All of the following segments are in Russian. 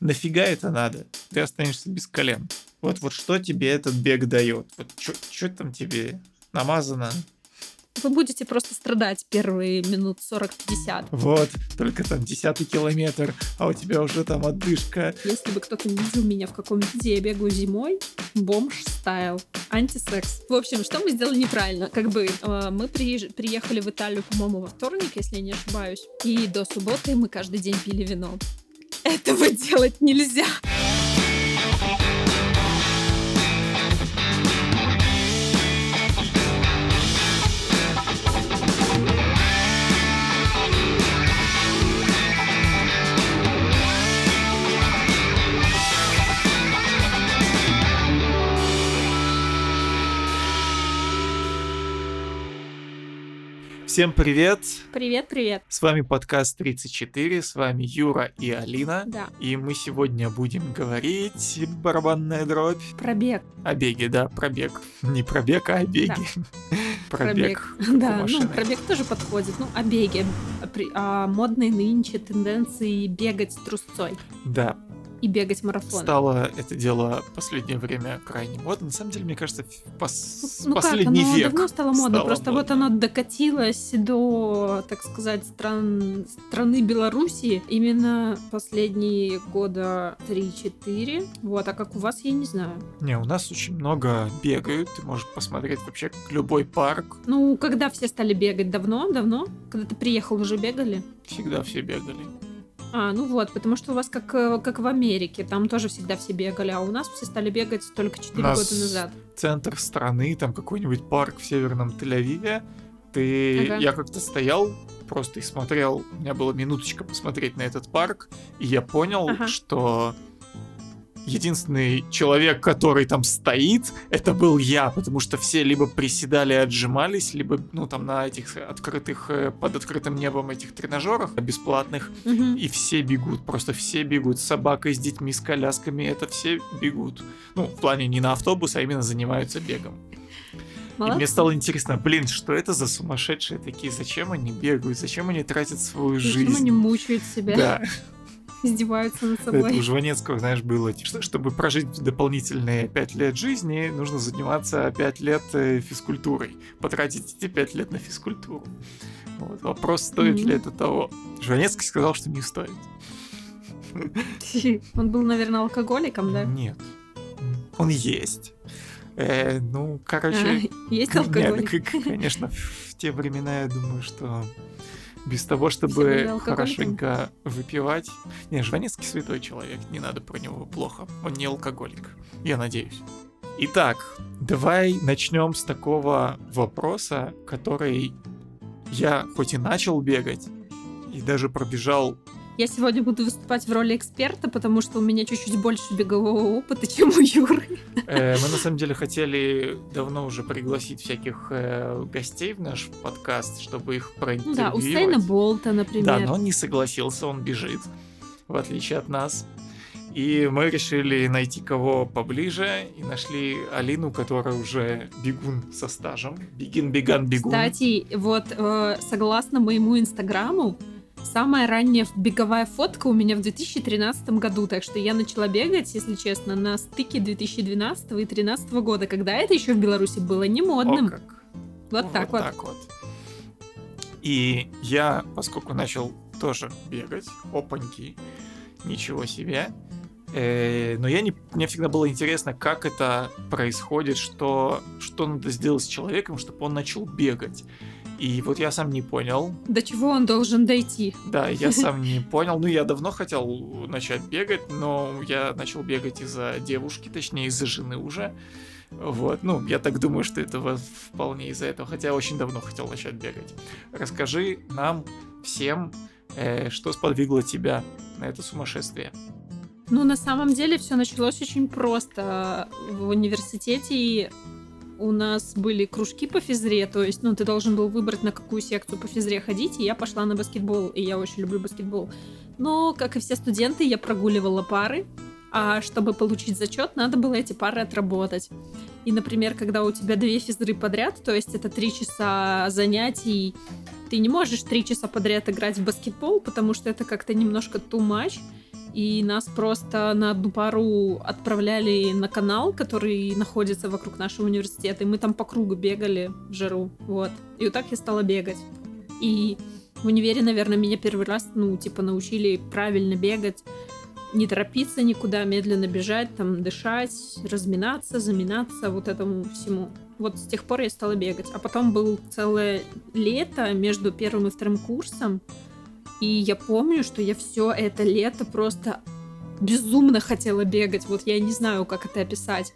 нафига это надо? Ты останешься без колен. Вот, вот что тебе этот бег дает? Вот что там тебе намазано? Вы будете просто страдать первые минут 40-50. Вот, только там десятый километр, а у тебя уже там отдышка. Если бы кто-то видел меня в каком виде я бегаю зимой, бомж стайл, антисекс. В общем, что мы сделали неправильно? Как бы э, мы при, приехали в Италию, по-моему, во вторник, если я не ошибаюсь, и до субботы мы каждый день пили вино. Этого делать нельзя. Всем привет! Привет, привет! С вами подкаст 34, с вами Юра и Алина. Да. И мы сегодня будем говорить барабанная дробь. Пробег. О беге, да, пробег. Не пробег, а о беге. Да. Пробег. Да, ну пробег тоже подходит. Ну, о беге. О модной нынче тенденции бегать трусцой. Да, и бегать марафон. Стало это дело в последнее время крайне модно. На самом деле, мне кажется, пос... ну, последний как? оно век давно стало модно, стало просто модно. вот оно докатилось до, так сказать, стран... страны Белоруссии именно последние года 3-4. Вот, а как у вас, я не знаю. Не, у нас очень много бегают. Ты можешь посмотреть вообще любой парк. Ну, когда все стали бегать? Давно? Давно? Когда ты приехал, уже бегали? Всегда все бегали. А, ну вот, потому что у вас как, э, как в Америке, там тоже всегда все бегали, а у нас все стали бегать только 4 года назад. Центр страны, там какой-нибудь парк в северном Тель-Авиве. Ты, ага. я как-то стоял просто и смотрел, у меня была минуточка посмотреть на этот парк, и я понял, ага. что единственный человек, который там стоит, это был я, потому что все либо приседали и отжимались, либо, ну, там на этих открытых, э, под открытым небом этих тренажерах бесплатных, угу. и все бегут, просто все бегут, с собакой, с детьми, с колясками, это все бегут. Ну, в плане не на автобус, а именно занимаются бегом. Молодцы. И мне стало интересно, блин, что это за сумасшедшие такие? Зачем они бегают? Зачем они тратят свою Зачем жизнь? Зачем они мучают себя? Да. издеваются над собой. Это у Жванецкого, знаешь, было, что, чтобы прожить дополнительные пять лет жизни, нужно заниматься пять лет э, физкультурой. Потратить эти пять лет на физкультуру. Вот. Вопрос, стоит mm-hmm. ли это того. Жванецкий сказал, что не стоит. Он был, наверное, алкоголиком, да? Нет. Он есть. Э, ну, короче... А, есть алкоголик? Нет, конечно, в те времена я думаю, что без того, чтобы хорошенько выпивать. Не, Жванецкий святой человек, не надо про него плохо. Он не алкоголик, я надеюсь. Итак, давай начнем с такого вопроса, который я хоть и начал бегать, и даже пробежал я сегодня буду выступать в роли эксперта, потому что у меня чуть-чуть больше бегового опыта, чем у Юры. Э, мы на самом деле хотели давно уже пригласить всяких э, гостей в наш подкаст, чтобы их проинтервьюировать. Да, у Сейна Болта, например. Да, но он не согласился, он бежит, в отличие от нас. И мы решили найти кого поближе, и нашли Алину, которая уже бегун со стажем. Бегин, беган, бегун. Кстати, вот э, согласно моему инстаграму, Самая ранняя беговая фотка у меня в 2013 году, так что я начала бегать, если честно, на стыке 2012 и 2013 года, когда это еще в Беларуси было не модным. О, как. Вот, вот так вот. так вот. И я, поскольку начал тоже бегать, опаньки, ничего себе, э, но я не, мне всегда было интересно, как это происходит, что, что надо сделать с человеком, чтобы он начал бегать. И вот я сам не понял. До чего он должен дойти? Да, я сам не понял. Ну, я давно хотел начать бегать, но я начал бегать из-за девушки, точнее, из-за жены уже. Вот, ну, я так думаю, что это вполне из-за этого, хотя очень давно хотел начать бегать. Расскажи нам всем, э, что сподвигло тебя на это сумасшествие. Ну, на самом деле все началось очень просто. В университете у нас были кружки по физре, то есть, ну, ты должен был выбрать, на какую секцию по физре ходить, и я пошла на баскетбол, и я очень люблю баскетбол. Но, как и все студенты, я прогуливала пары, а чтобы получить зачет, надо было эти пары отработать. И, например, когда у тебя две физры подряд, то есть это три часа занятий, ты не можешь три часа подряд играть в баскетбол, потому что это как-то немножко too much. и нас просто на одну пару отправляли на канал, который находится вокруг нашего университета, и мы там по кругу бегали в жару, вот. И вот так я стала бегать. И в универе, наверное, меня первый раз, ну, типа, научили правильно бегать, не торопиться никуда, медленно бежать, там, дышать, разминаться, заминаться, вот этому всему. Вот с тех пор я стала бегать. А потом был целое лето между первым и вторым курсом, и я помню, что я все это лето просто безумно хотела бегать. Вот я не знаю, как это описать.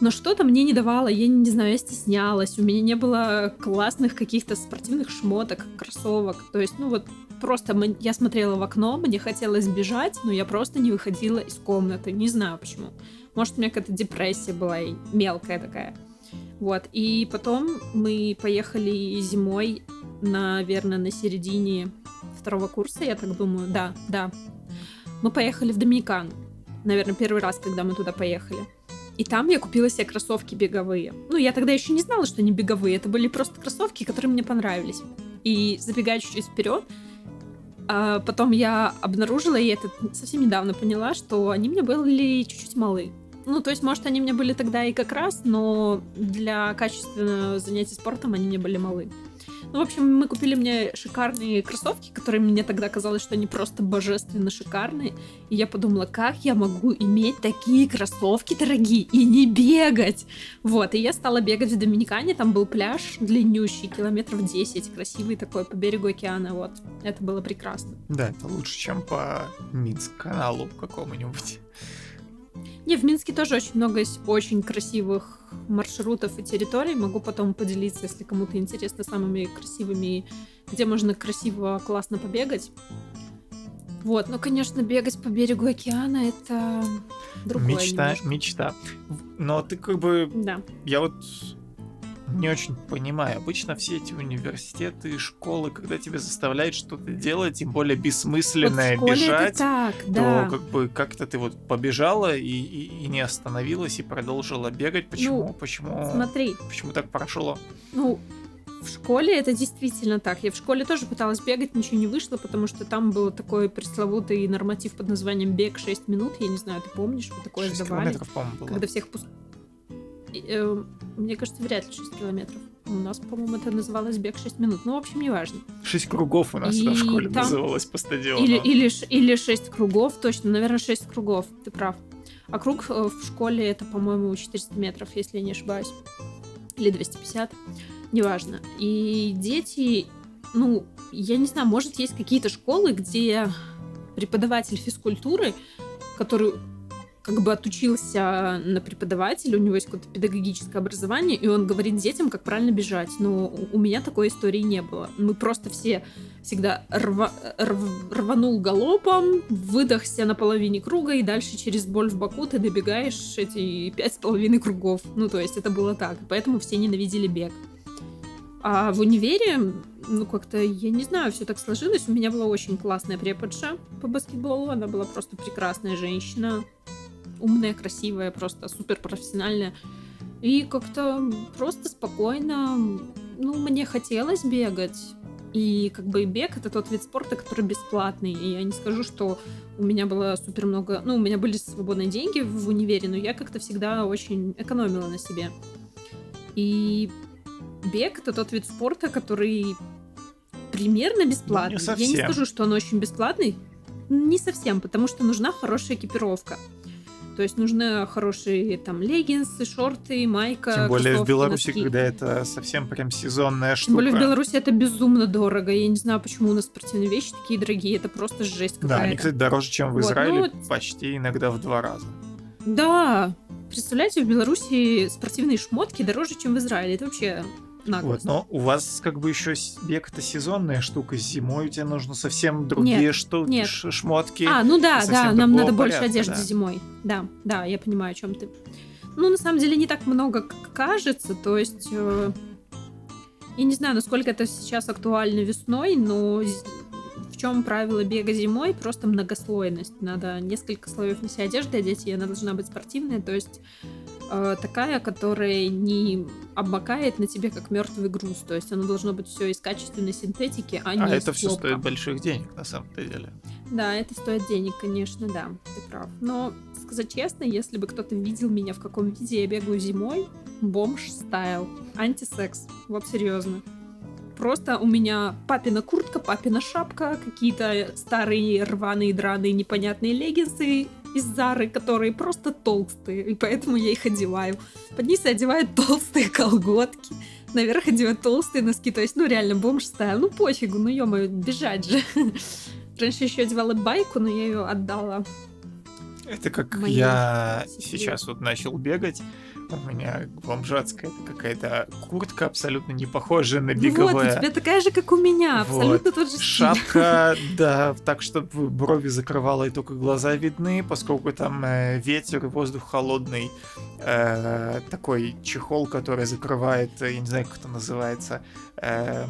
Но что-то мне не давало, я не знаю, я стеснялась, у меня не было классных каких-то спортивных шмоток, кроссовок. То есть, ну вот просто я смотрела в окно, мне хотелось бежать, но я просто не выходила из комнаты. Не знаю почему. Может, у меня какая-то депрессия была мелкая такая. Вот. И потом мы поехали зимой, наверное, на середине второго курса, я так думаю, да, да. Мы поехали в Доминикан. Наверное, первый раз, когда мы туда поехали. И там я купила себе кроссовки беговые. Ну, я тогда еще не знала, что они беговые. Это были просто кроссовки, которые мне понравились. И забегая чуть-чуть вперед, а потом я обнаружила, и это совсем недавно поняла, что они мне были чуть-чуть малы. Ну, то есть, может, они мне были тогда и как раз, но для качественного занятия спортом они мне были малы. Ну, в общем, мы купили мне шикарные кроссовки, которые мне тогда казалось, что они просто божественно шикарные. И я подумала, как я могу иметь такие кроссовки дорогие и не бегать? Вот, и я стала бегать в Доминикане, там был пляж длиннющий, километров 10, красивый такой, по берегу океана, вот. Это было прекрасно. Да, это лучше, чем по Минск-каналу какому-нибудь. Не, в Минске тоже очень много есть очень красивых маршрутов и территорий. Могу потом поделиться, если кому-то интересно, самыми красивыми, где можно красиво, классно побегать. Вот, ну, конечно, бегать по берегу океана это другое Мечта, немножко. мечта. Но ты как бы... Да. Я вот не очень понимаю. Обычно все эти университеты, школы, когда тебя заставляют что-то делать, тем более бессмысленное вот бежать, так, то да. как бы как-то ты вот побежала и, и, и не остановилась и продолжила бегать. Почему? Ну, почему? Смотри. Почему так прошло? Ну, в школе это действительно так. Я в школе тоже пыталась бегать, ничего не вышло, потому что там был такой пресловутый норматив под названием бег 6 минут. Я не знаю, ты помнишь, вы такое 6 сдавали? по-моему, было. Когда всех пускали. Э, мне кажется, вряд ли 6 километров. У нас, по-моему, это называлось бег 6 минут. Ну, в общем, неважно. 6 кругов у нас И в школе там- называлось по стадиону. Или, или, или 6 кругов, точно, наверное, 6 кругов, ты прав. А круг э, в школе это, по-моему, 400 метров, если я не ошибаюсь. Или 250, неважно. И дети, ну, я не знаю, может, есть какие-то школы, где преподаватель физкультуры, который как бы отучился на преподавателя, у него есть какое-то педагогическое образование, и он говорит детям, как правильно бежать. Но у- меня такой истории не было. Мы просто все всегда рва- рв- рванул галопом, выдохся на половине круга, и дальше через боль в боку ты добегаешь эти пять с половиной кругов. Ну, то есть это было так. Поэтому все ненавидели бег. А в универе, ну, как-то, я не знаю, все так сложилось. У меня была очень классная преподша по баскетболу. Она была просто прекрасная женщина. Умная, красивая, просто супер профессиональная. И как-то просто спокойно, ну, мне хотелось бегать. И как бы бег это тот вид спорта, который бесплатный. И я не скажу, что у меня было супер много... Ну, у меня были свободные деньги в универе, но я как-то всегда очень экономила на себе. И бег это тот вид спорта, который примерно бесплатный. я не совсем. скажу, что он очень бесплатный. Не совсем, потому что нужна хорошая экипировка. То есть нужны хорошие там леггинсы, шорты, майка, Тем более в Беларуси, носки. когда это совсем прям сезонная штука. Тем более в Беларуси это безумно дорого. Я не знаю, почему у нас спортивные вещи такие дорогие. Это просто жесть Да, какая-то. они, кстати, дороже, чем в Вот, Израиле, ну, почти иногда в два раза. Да, представляете, в Беларуси спортивные шмотки дороже, чем в Израиле. Это вообще Вот, наглость. но у вас как бы еще бег это сезонная штука. Зимой у тебя нужно совсем другие Нет, штуки, нет. шмотки. А, ну да, да, нам надо больше порядка, одежды да. зимой. Да, да, я понимаю, о чем ты. Ну, на самом деле, не так много, как кажется. То есть, э, я не знаю, насколько это сейчас актуально весной, но в чем правило бега зимой? Просто многослойность. Надо несколько слоев нести одежды одеть, и она должна быть спортивная. То есть, э, такая, которая не обмакает на тебе как мертвый груз. То есть оно должно быть все из качественной синтетики, а, а не А это все стоит больших денег, на самом-то деле. Да, это стоит денег, конечно, да, ты прав. Но, сказать честно, если бы кто-то видел меня в каком виде я бегаю зимой, бомж стайл, антисекс, вот серьезно. Просто у меня папина куртка, папина шапка, какие-то старые рваные, драные, непонятные леггинсы из Зары, которые просто толстые, и поэтому я их одеваю. Под низ я одеваю толстые колготки, наверх одеваю толстые носки, то есть, ну, реально, бомж стайл. Ну, пофигу, ну, ё бежать же. Раньше еще одевала байку, но я ее отдала. Это как я сейчас вот начал бегать, у меня бомжатская какая-то куртка, абсолютно не похожая на беговая. Вот, у тебя такая же, как у меня, абсолютно вот. тот же Шапка, да, так, чтобы брови закрывала и только глаза видны, поскольку там э, ветер и воздух холодный. Э, такой чехол, который закрывает, э, я не знаю, как это называется, э,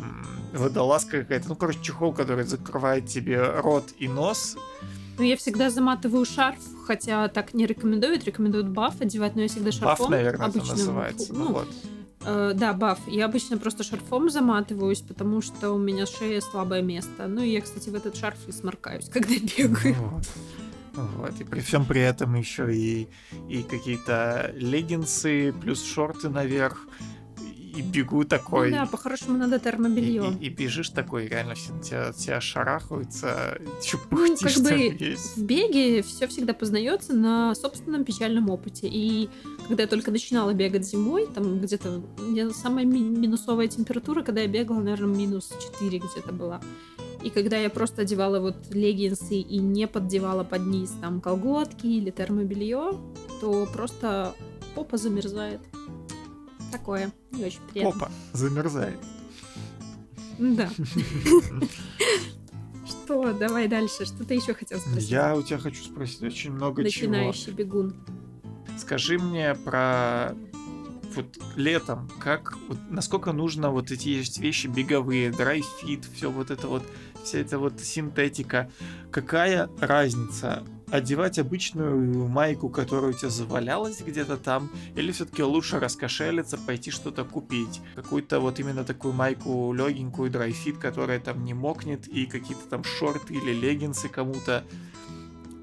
водолазка какая-то. Ну, короче, чехол, который закрывает тебе рот и нос. Ну, я всегда заматываю шарф, хотя так не рекомендуют, рекомендуют баф одевать, но я всегда шарфом. Баф, наверное, обычным, это называется. Ну, ну вот. Э, да, баф. Я обычно просто шарфом заматываюсь, потому что у меня шея слабое место. Ну и я, кстати, в этот шарф и сморкаюсь, когда бегаю. Вот. Вот, и при всем при этом еще и, и какие-то леггинсы, плюс шорты наверх, и бегу такой. Ну да, по-хорошему надо термобелье. И, и, и бежишь такой, реально все тебя, тебя шарахаются, ну, как бы есть. в беге все всегда познается на собственном печальном опыте. И когда я только начинала бегать зимой, там где-то самая ми- минусовая температура, когда я бегала, наверное, минус 4 где-то была. И когда я просто одевала вот леггинсы и не поддевала под низ там колготки или термобелье, то просто попа замерзает. Такое. Не очень приятно. Попа замерзает. Да. Что? Давай дальше. Что ты еще хотел спросить? Я у тебя хочу спросить очень много Начинающий чего. бегун. Скажи мне про вот летом, как, вот, насколько нужно вот эти есть вещи беговые, драйфит, все вот это вот, вся эта вот синтетика, какая разница одевать обычную майку, которая у тебя завалялась где-то там, или все-таки лучше раскошелиться, пойти что-то купить? Какую-то вот именно такую майку легенькую, драйфит, которая там не мокнет, и какие-то там шорты или леггинсы кому-то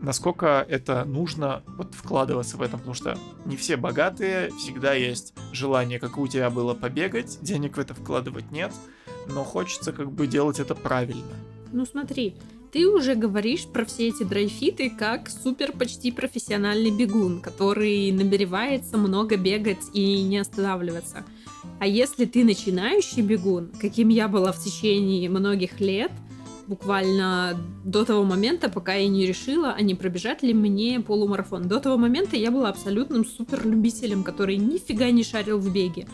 насколько это нужно вот вкладываться в этом, потому что не все богатые, всегда есть желание, как у тебя было, побегать, денег в это вкладывать нет, но хочется как бы делать это правильно. Ну смотри, ты уже говоришь про все эти драйфиты как супер почти профессиональный бегун, который намеревается много бегать и не останавливаться. А если ты начинающий бегун, каким я была в течение многих лет, буквально до того момента, пока я не решила, а не пробежать ли мне полумарафон. До того момента я была абсолютным суперлюбителем, который нифига не шарил в беге.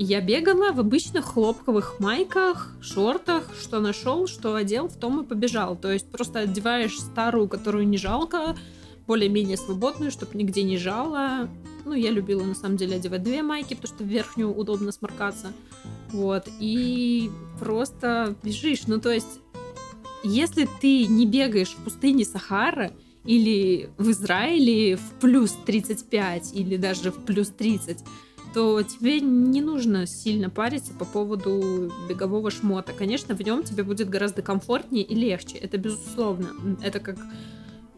Я бегала в обычных хлопковых майках, шортах, что нашел, что одел, в том и побежал. То есть просто одеваешь старую, которую не жалко, более-менее свободную, чтобы нигде не жало. Ну, я любила, на самом деле, одевать две майки, потому что в верхнюю удобно сморкаться. Вот. И просто бежишь. Ну, то есть если ты не бегаешь в пустыне Сахара или в Израиле в плюс 35 или даже в плюс 30, то тебе не нужно сильно париться по поводу бегового шмота. Конечно, в нем тебе будет гораздо комфортнее и легче. Это безусловно. Это как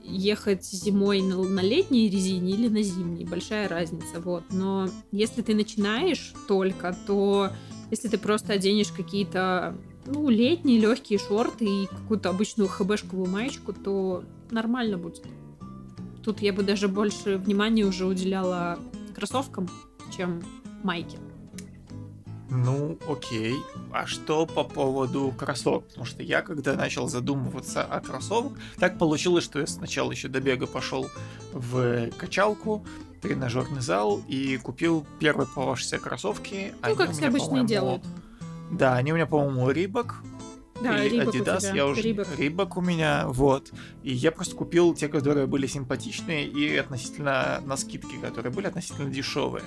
ехать зимой на, на летней резине или на зимней. Большая разница. Вот. Но если ты начинаешь только, то если ты просто оденешь какие-то ну, летние легкие шорты и какую-то обычную хбшковую маечку, то нормально будет. Тут я бы даже больше внимания уже уделяла кроссовкам, чем майке. Ну, окей. А что по поводу кроссовок? Потому что я, когда начал задумываться о кроссовках, так получилось, что я сначала еще до бега пошел в качалку, тренажерный зал и купил первые попавшиеся кроссовки. Ну, они как все обычно делают. Да, они у меня, по-моему, Рибок. Да, или Adidas, я уже Рибок. Рибок у меня, вот. И я просто купил те, которые были симпатичные и относительно на скидки, которые были относительно дешевые.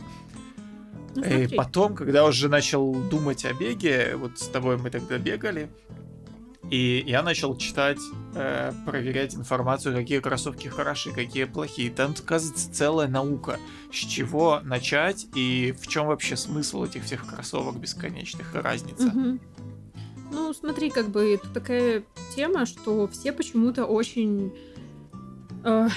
Ну, и потом, когда уже начал думать о беге, вот с тобой мы тогда бегали, И я начал читать, э, проверять информацию, какие кроссовки хорошие, какие плохие. Там, оказывается, целая наука, с чего начать и в чем вообще смысл этих всех кроссовок бесконечных и разница. Угу. Ну, смотри, как бы это такая тема, что все почему-то очень э,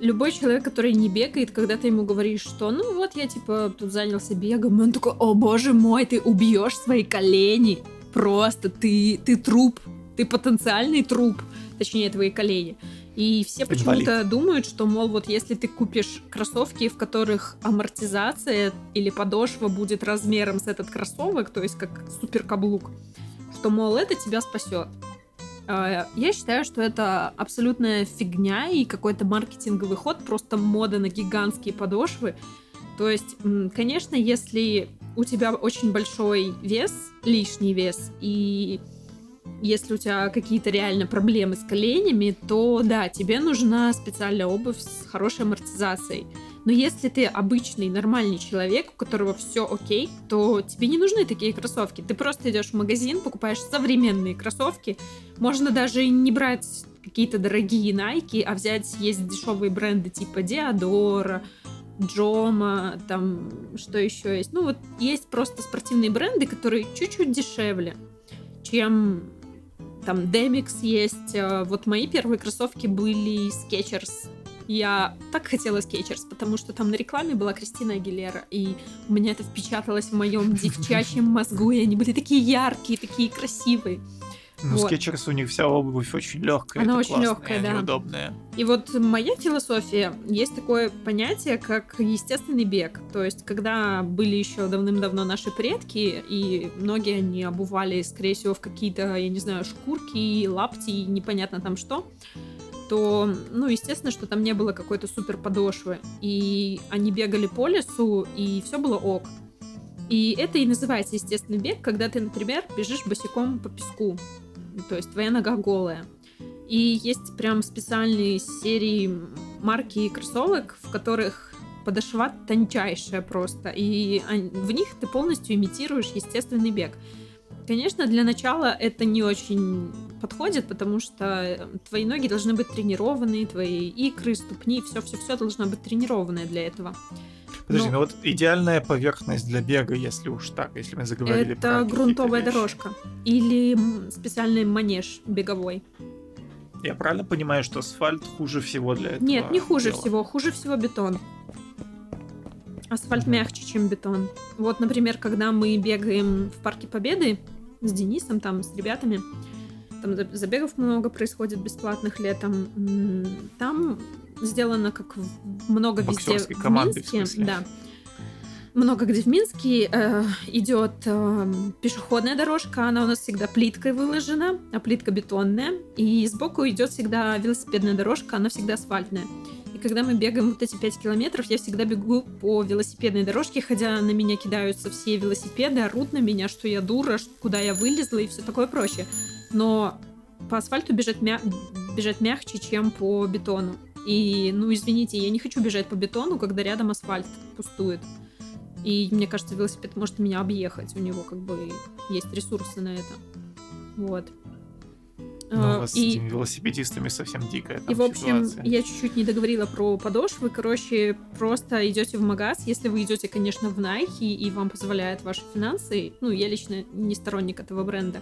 любой человек, который не бегает, когда ты ему говоришь, что ну вот я типа тут занялся бегом, он такой, о боже мой, ты убьешь свои колени, просто ты, ты труп, ты потенциальный труп, точнее, твои колени. И все почему-то думают, что, мол, вот если ты купишь кроссовки, в которых амортизация или подошва будет размером с этот кроссовок, то есть как супер каблук, что, мол, это тебя спасет. А, я считаю, что это абсолютная фигня и какой-то маркетинговый ход, просто мода на гигантские подошвы. То есть, конечно, если у тебя очень большой вес, лишний вес, и если у тебя какие-то реально проблемы с коленями, то да, тебе нужна специальная обувь с хорошей амортизацией. Но если ты обычный, нормальный человек, у которого все окей, то тебе не нужны такие кроссовки. Ты просто идешь в магазин, покупаешь современные кроссовки. Можно даже не брать какие-то дорогие Nike, а взять есть дешевые бренды типа Диадора, Джома, там что еще есть. Ну вот есть просто спортивные бренды, которые чуть-чуть дешевле, чем там Demix есть. Э, вот мои первые кроссовки были Skechers я так хотела Skechers, потому что там на рекламе была Кристина Агилера, и у меня это впечаталось в моем девчачьем мозгу, и они были такие яркие, такие красивые. Ну, вот. Skechers у них вся обувь очень легкая. Она очень легкая, да. Удобная. И вот моя философия, есть такое понятие, как естественный бег. То есть, когда были еще давным-давно наши предки, и многие они обували, скорее всего, в какие-то, я не знаю, шкурки, лапти, непонятно там что, то, ну, естественно, что там не было какой-то супер подошвы. И они бегали по лесу, и все было ок. И это и называется естественный бег, когда ты, например, бежишь босиком по песку. То есть твоя нога голая. И есть прям специальные серии марки кроссовок, в которых подошва тончайшая просто. И в них ты полностью имитируешь естественный бег. Конечно, для начала это не очень подходит, потому что твои ноги должны быть тренированные, твои икры, ступни, все-все-все должно быть тренированное для этого. Подожди, Но... ну вот идеальная поверхность для бега, если уж так, если мы заговорили это про Это грунтовая дорожка или специальный манеж беговой. Я правильно понимаю, что асфальт хуже всего для этого? Нет, не хуже дела? всего, хуже всего бетон. Асфальт mm-hmm. мягче, чем бетон. Вот, например, когда мы бегаем в Парке Победы, с Денисом, там, с ребятами. Там забегов много происходит бесплатных летом. Там сделано как много везде в Минске. Да. Много где в Минске э, идет э, пешеходная дорожка, она у нас всегда плиткой выложена, а плитка бетонная. И сбоку идет всегда велосипедная дорожка, она всегда асфальтная. Когда мы бегаем вот эти 5 километров, я всегда бегу по велосипедной дорожке, хотя на меня кидаются все велосипеды, орут на меня, что я дура, куда я вылезла и все такое прочее. Но по асфальту бежать, мя... бежать мягче, чем по бетону. И, ну, извините, я не хочу бежать по бетону, когда рядом асфальт пустует. И мне кажется, велосипед может меня объехать. У него как бы есть ресурсы на это. Вот. У вас и... с этими велосипедистами совсем дикая там И, в общем, ситуация. я чуть-чуть не договорила про подошвы. Короче, просто идете в магаз, если вы идете, конечно, в Nike, и вам позволяют ваши финансы, ну, я лично не сторонник этого бренда,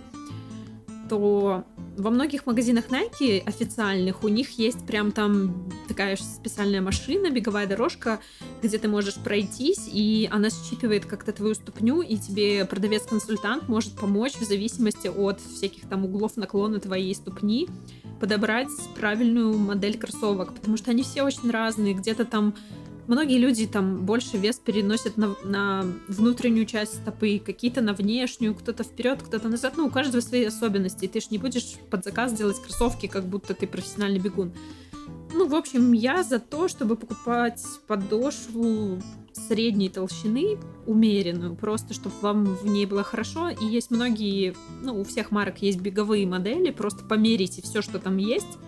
то во многих магазинах Nike официальных у них есть прям там такая специальная машина, беговая дорожка, где ты можешь пройтись, и она считывает как-то твою ступню, и тебе продавец-консультант может помочь в зависимости от всяких там углов наклона твоей ступни подобрать правильную модель кроссовок, потому что они все очень разные, где-то там Многие люди там больше вес переносят на, на внутреннюю часть стопы, какие-то на внешнюю, кто-то вперед, кто-то назад. Ну, у каждого свои особенности. Ты ж не будешь под заказ делать кроссовки, как будто ты профессиональный бегун. Ну, в общем, я за то, чтобы покупать подошву средней толщины, умеренную, просто чтобы вам в ней было хорошо. И есть многие, ну, у всех марок есть беговые модели, просто померите все, что там есть,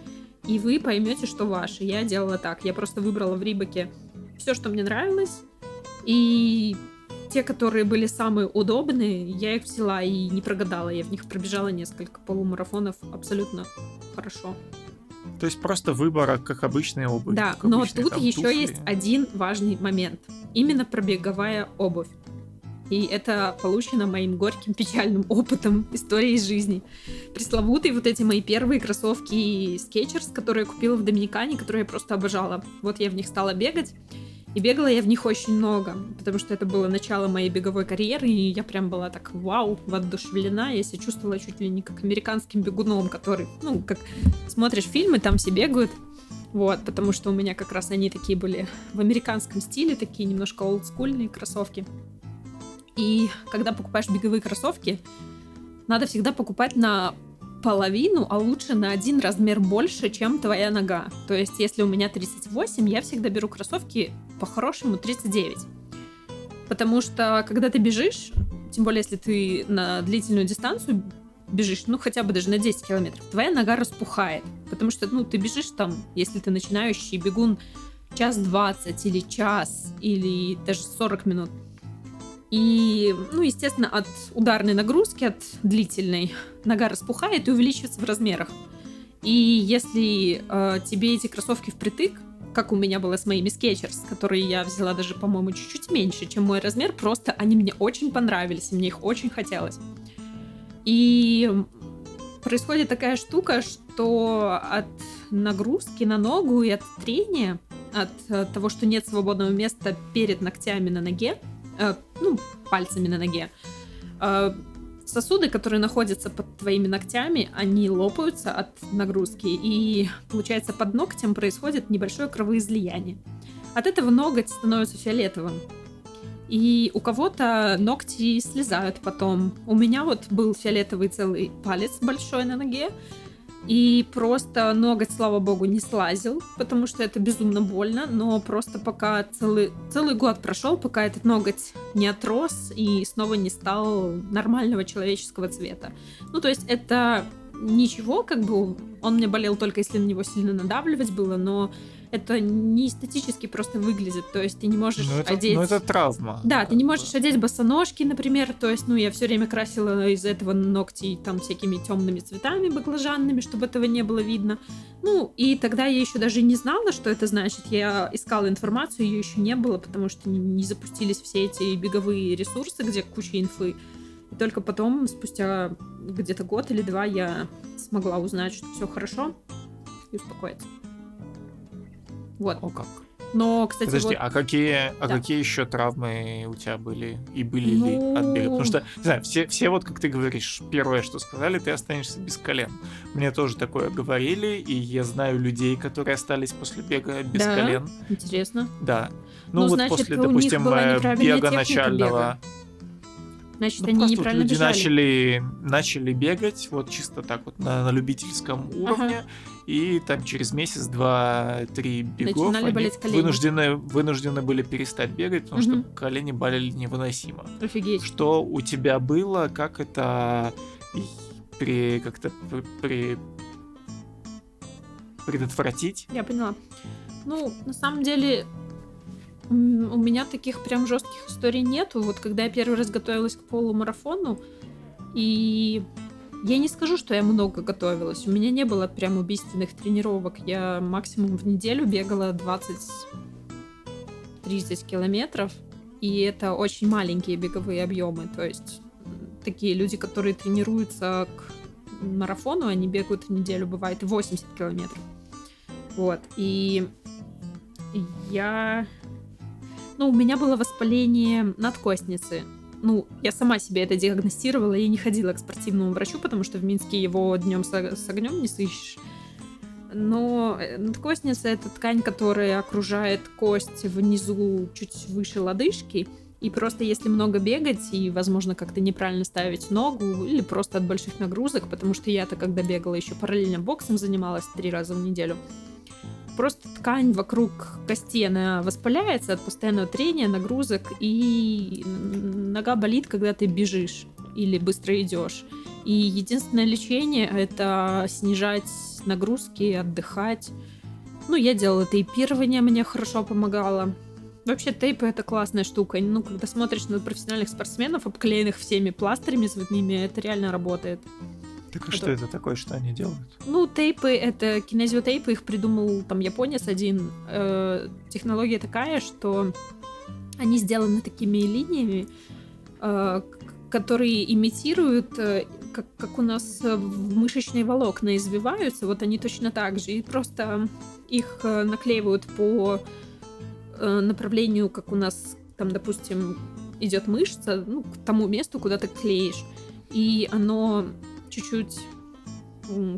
и вы поймете, что ваше. Я делала так. Я просто выбрала в Рибаке все, что мне нравилось, и те, которые были самые удобные, я их взяла и не прогадала. Я в них пробежала несколько полумарафонов абсолютно хорошо. То есть просто выбор, как обычная обувь. Да, но тут там, еще туфли. есть один важный момент. Именно пробеговая обувь. И это получено моим горьким печальным опытом истории из жизни. Пресловутые вот эти мои первые кроссовки Skechers, которые я купила в Доминикане, которые я просто обожала. Вот я в них стала бегать. И бегала я в них очень много, потому что это было начало моей беговой карьеры, и я прям была так вау, воодушевлена. Я себя чувствовала чуть ли не как американским бегуном, который, ну, как смотришь фильмы, там все бегают. Вот, потому что у меня как раз они такие были в американском стиле, такие немножко олдскульные кроссовки. И когда покупаешь беговые кроссовки, надо всегда покупать на половину, а лучше на один размер больше, чем твоя нога. То есть, если у меня 38, я всегда беру кроссовки по-хорошему 39. Потому что, когда ты бежишь, тем более, если ты на длительную дистанцию бежишь, ну, хотя бы даже на 10 километров, твоя нога распухает. Потому что, ну, ты бежишь там, если ты начинающий бегун, час 20 или час, или даже 40 минут – и, ну, естественно, от ударной нагрузки, от длительной, нога распухает и увеличивается в размерах. И если э, тебе эти кроссовки впритык, как у меня было с моими Skechers, которые я взяла даже, по-моему, чуть-чуть меньше, чем мой размер, просто они мне очень понравились, и мне их очень хотелось. И происходит такая штука, что от нагрузки на ногу и от трения, от, от того, что нет свободного места перед ногтями на ноге, э, ну, пальцами на ноге. Э, сосуды, которые находятся под твоими ногтями, они лопаются от нагрузки, и получается под ногтем происходит небольшое кровоизлияние. От этого ноготь становится фиолетовым. И у кого-то ногти слезают потом. У меня вот был фиолетовый целый палец большой на ноге, и просто ноготь, слава богу, не слазил, потому что это безумно больно, но просто пока целый, целый год прошел, пока этот ноготь не отрос и снова не стал нормального человеческого цвета. Ну, то есть это ничего, как бы он мне болел только если на него сильно надавливать было, но это не эстетически просто выглядит. То есть ты не можешь ну, это, одеть... Ну, это травма. Да, ты не можешь одеть босоножки, например. То есть, ну, я все время красила из этого ногти там всякими темными цветами баклажанными, чтобы этого не было видно. Ну, и тогда я еще даже не знала, что это значит. Я искала информацию, ее еще не было, потому что не запустились все эти беговые ресурсы, где куча инфы. И только потом, спустя где-то год или два, я смогла узнать, что все хорошо и успокоиться. Вот. О как. Но, кстати, Подожди, вот... а какие, а да. какие еще травмы у тебя были и были ну... ли от бега? Потому что, не знаю, все, все вот, как ты говоришь, первое, что сказали, ты останешься без колен. Мне тоже такое говорили, и я знаю людей, которые остались после бега без да? колен. Интересно. Да. Ну, ну вот значит, после, допустим, бега начального. Бега. Значит, ну, они неправильно люди бежали. начали, начали бегать, вот чисто так вот на, на любительском уровне, ага. и там через месяц, два, три бегов они вынуждены, вынуждены были перестать бегать, потому угу. что колени болели невыносимо. Офигеть. Что у тебя было, как это при как-то при предотвратить? Я поняла. Ну, на самом деле, у меня таких прям жестких историй нету. Вот когда я первый раз готовилась к полумарафону, и я не скажу, что я много готовилась. У меня не было прям убийственных тренировок. Я максимум в неделю бегала 20-30 километров. И это очень маленькие беговые объемы. То есть такие люди, которые тренируются к марафону, они бегают в неделю, бывает 80 километров. Вот. И я ну, у меня было воспаление надкостницы. Ну, я сама себе это диагностировала и не ходила к спортивному врачу, потому что в Минске его днем с, огнем не сыщешь. Но э, надкостница — это ткань, которая окружает кость внизу, чуть выше лодыжки. И просто если много бегать и, возможно, как-то неправильно ставить ногу или просто от больших нагрузок, потому что я-то, когда бегала, еще параллельно боксом занималась три раза в неделю, просто ткань вокруг кости, она воспаляется от постоянного трения, нагрузок, и нога болит, когда ты бежишь или быстро идешь. И единственное лечение — это снижать нагрузки, отдыхать. Ну, я делала тейпирование, мне хорошо помогало. Вообще тейпы это классная штука. Ну, когда смотришь на профессиональных спортсменов, обклеенных всеми пластырями цветными, это реально работает. Так а что это такое, что они делают? Ну, тейпы, это кинезиотейпы, их придумал там японец один. Э, технология такая, что они сделаны такими линиями, э, которые имитируют, э, как, как у нас мышечные волокна извиваются, вот они точно так же. И просто их э, наклеивают по э, направлению, как у нас там, допустим, идет мышца, ну, к тому месту, куда ты клеишь. И оно чуть-чуть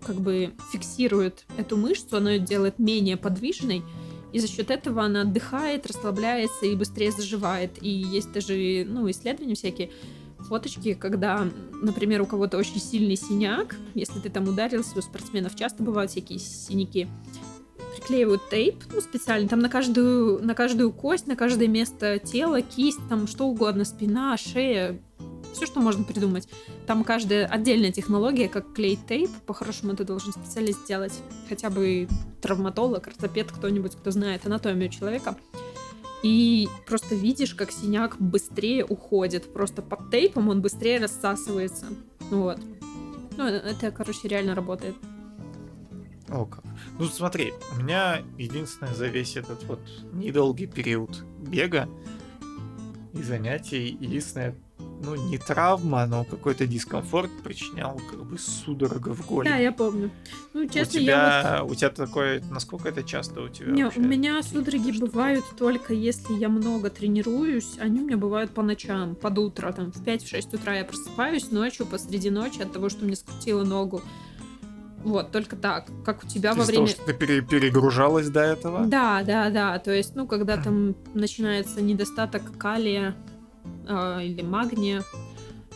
как бы фиксирует эту мышцу, оно ее делает менее подвижной, и за счет этого она отдыхает, расслабляется и быстрее заживает. И есть даже ну, исследования всякие, фоточки, когда, например, у кого-то очень сильный синяк, если ты там ударился, у спортсменов часто бывают всякие синяки, приклеивают тейп, ну, специально, там на каждую, на каждую кость, на каждое место тела, кисть, там что угодно, спина, шея, все, что можно придумать. Там каждая отдельная технология, как клеить тейп, по-хорошему ты должен специалист сделать, хотя бы травматолог, ортопед, кто-нибудь, кто знает анатомию человека. И просто видишь, как синяк быстрее уходит. Просто под тейпом он быстрее рассасывается. Вот. Ну, это, короче, реально работает. О, как. Ну, смотри, у меня единственное за весь этот вот недолгий период бега и занятий, единственное, ну, не травма, но какой-то дискомфорт причинял как бы судорога в голени. Да, я помню. Ну, честно, у тебя, я вот... У тебя такое, насколько это часто у тебя Не, вообще? у меня судороги что бывают только если я много тренируюсь, они у меня бывают по ночам, под утро, там, в 5-6 утра я просыпаюсь, ночью, посреди ночи от того, что мне скрутило ногу. Вот, только так, как у тебя во время... Того, что ты пере- перегружалась до этого? Да, да, да, то есть, ну, когда там начинается недостаток калия, э, или магния.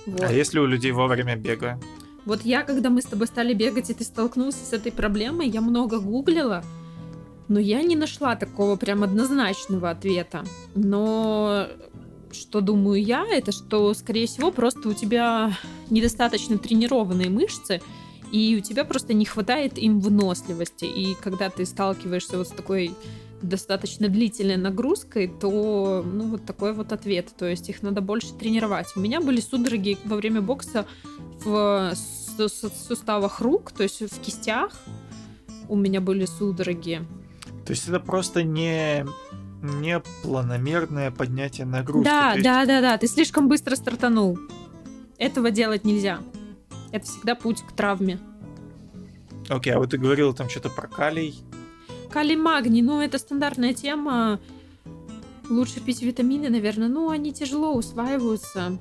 Вот. А если у людей во время бега? Вот я, когда мы с тобой стали бегать, и ты столкнулся с этой проблемой, я много гуглила, но я не нашла такого прям однозначного ответа. Но что думаю я, это что, скорее всего, просто у тебя недостаточно тренированные мышцы, и у тебя просто не хватает им выносливости. И когда ты сталкиваешься вот с такой достаточно длительной нагрузкой, то ну вот такой вот ответ. То есть их надо больше тренировать. У меня были судороги во время бокса в суставах рук, то есть в кистях у меня были судороги. То есть это просто не не планомерное поднятие нагрузки. Да, есть... да, да, да. Ты слишком быстро стартанул. Этого делать нельзя. Это всегда путь к травме. Окей, okay, а вот ты говорил там что-то про калий. Калий, магний, ну это стандартная тема. Лучше пить витамины, наверное. Ну, они тяжело усваиваются.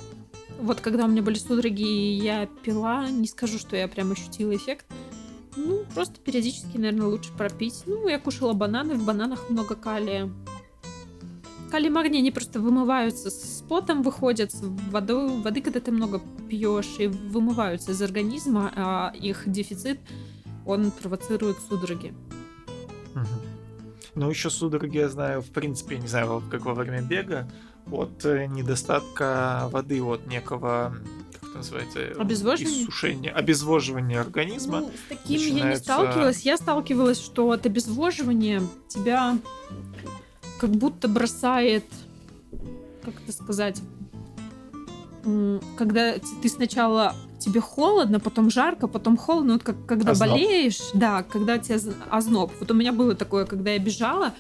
Вот когда у меня были судороги, я пила, не скажу, что я прям ощутила эффект. Ну, просто периодически, наверное, лучше пропить. Ну, я кушала бананы, в бананах много калия. Калий магний, они просто вымываются с потом, выходят в воду, воды, когда ты много пьешь, и вымываются из организма, а их дефицит, он провоцирует судороги. Ну, еще судороги я знаю, в принципе, не знаю, как во время бега, от э, недостатка воды, от некого, как это называется? Обезвоживание? Иссушения, обезвоживания организма. Ну, с таким начинается... я не сталкивалась. Я сталкивалась, что от обезвоживания тебя как будто бросает, как это сказать, когда ты сначала тебе холодно, потом жарко, потом холодно, вот как когда озноб. болеешь, да, когда тебе озноб. Вот у меня было такое, когда я бежала,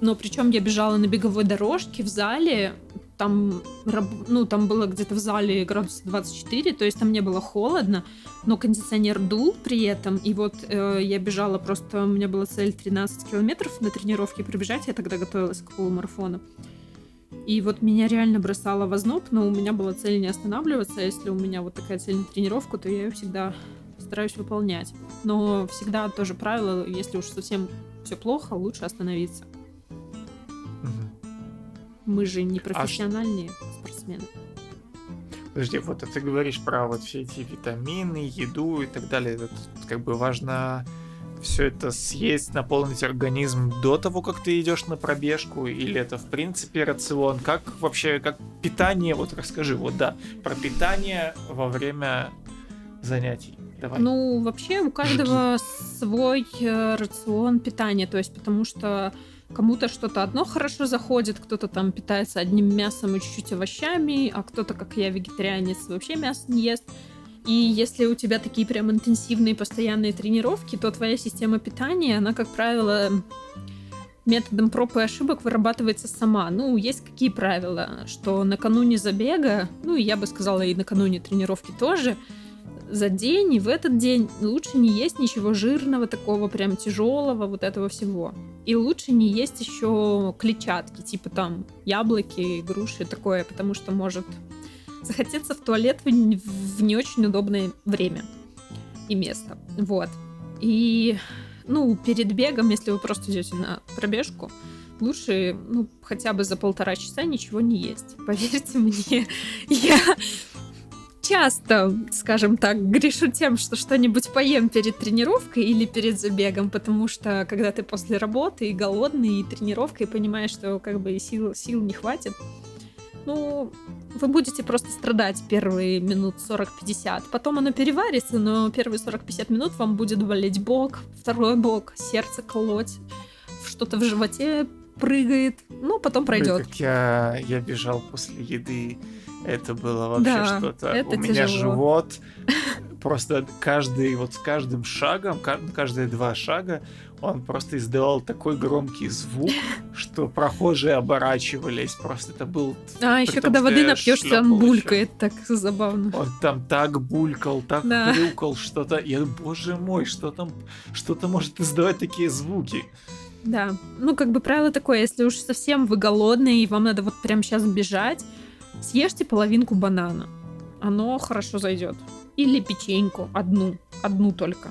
но причем я бежала на беговой дорожке в зале, там, ну, там было где-то в зале градусов 24, то есть там не было холодно, но кондиционер дул при этом, и вот э, я бежала просто, у меня была цель 13 километров на тренировке пробежать, я тогда готовилась к полумарафону. И вот меня реально бросало в озноб, но у меня была цель не останавливаться. Если у меня вот такая цель на тренировку, то я ее всегда стараюсь выполнять. Но всегда тоже правило, если уж совсем все плохо, лучше остановиться. Угу. Мы же не а профессиональные а спортсмены. Подожди, вот ты говоришь про вот все эти витамины, еду и так далее. Это как бы важно все это съесть, наполнить организм до того, как ты идешь на пробежку, или это в принципе рацион? Как вообще, как питание, вот расскажи, вот да, про питание во время занятий. Давай. Ну, вообще у каждого Жги. свой э, рацион питания, то есть потому что Кому-то что-то одно хорошо заходит, кто-то там питается одним мясом и чуть-чуть овощами, а кто-то, как я, вегетарианец, вообще мясо не ест. И если у тебя такие прям интенсивные постоянные тренировки, то твоя система питания, она, как правило, методом проб и ошибок вырабатывается сама. Ну, есть какие правила, что накануне забега, ну, я бы сказала, и накануне тренировки тоже, за день и в этот день лучше не есть ничего жирного, такого прям тяжелого, вот этого всего. И лучше не есть еще клетчатки, типа там яблоки, груши, такое, потому что может захотеться в туалет в не очень удобное время и место. Вот. И, ну, перед бегом, если вы просто идете на пробежку, лучше, ну, хотя бы за полтора часа ничего не есть. Поверьте мне, я часто, скажем так, грешу тем, что что-нибудь поем перед тренировкой или перед забегом, потому что когда ты после работы и голодный, и тренировка, и понимаешь, что как бы сил, сил не хватит, ну, вы будете просто страдать первые минут 40-50. Потом оно переварится, но первые 40-50 минут вам будет болеть бок, второй бок, сердце колоть, что-то в животе прыгает, ну, потом пройдет. Как я, я бежал после еды, это было вообще да, что-то. У тяжело. меня живот просто каждый, вот с каждым шагом, каждые два шага он просто издавал такой громкий звук, что прохожие оборачивались. Просто это был... А, еще когда воды напьешься, он булькает, так забавно. Он там так булькал, так да. хрюкал что-то. Я, боже мой, что там, что-то может издавать такие звуки. Да, ну как бы правило такое, если уж совсем вы голодные и вам надо вот прямо сейчас бежать, съешьте половинку банана. Оно хорошо зайдет. Или печеньку, одну, одну только.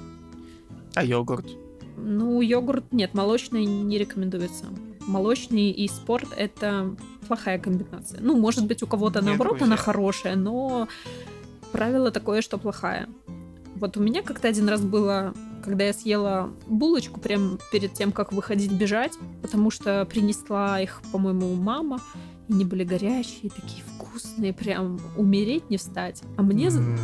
А йогурт? Ну, йогурт нет, молочный не рекомендуется. Молочный и спорт это плохая комбинация. Ну, может быть, у кого-то наоборот она хорошая, но правило такое, что плохая. Вот у меня как-то один раз было, когда я съела булочку прямо перед тем, как выходить бежать, потому что принесла их, по-моему, мама, и они были горячие, такие вкусные, прям умереть не встать. А мне... Mm.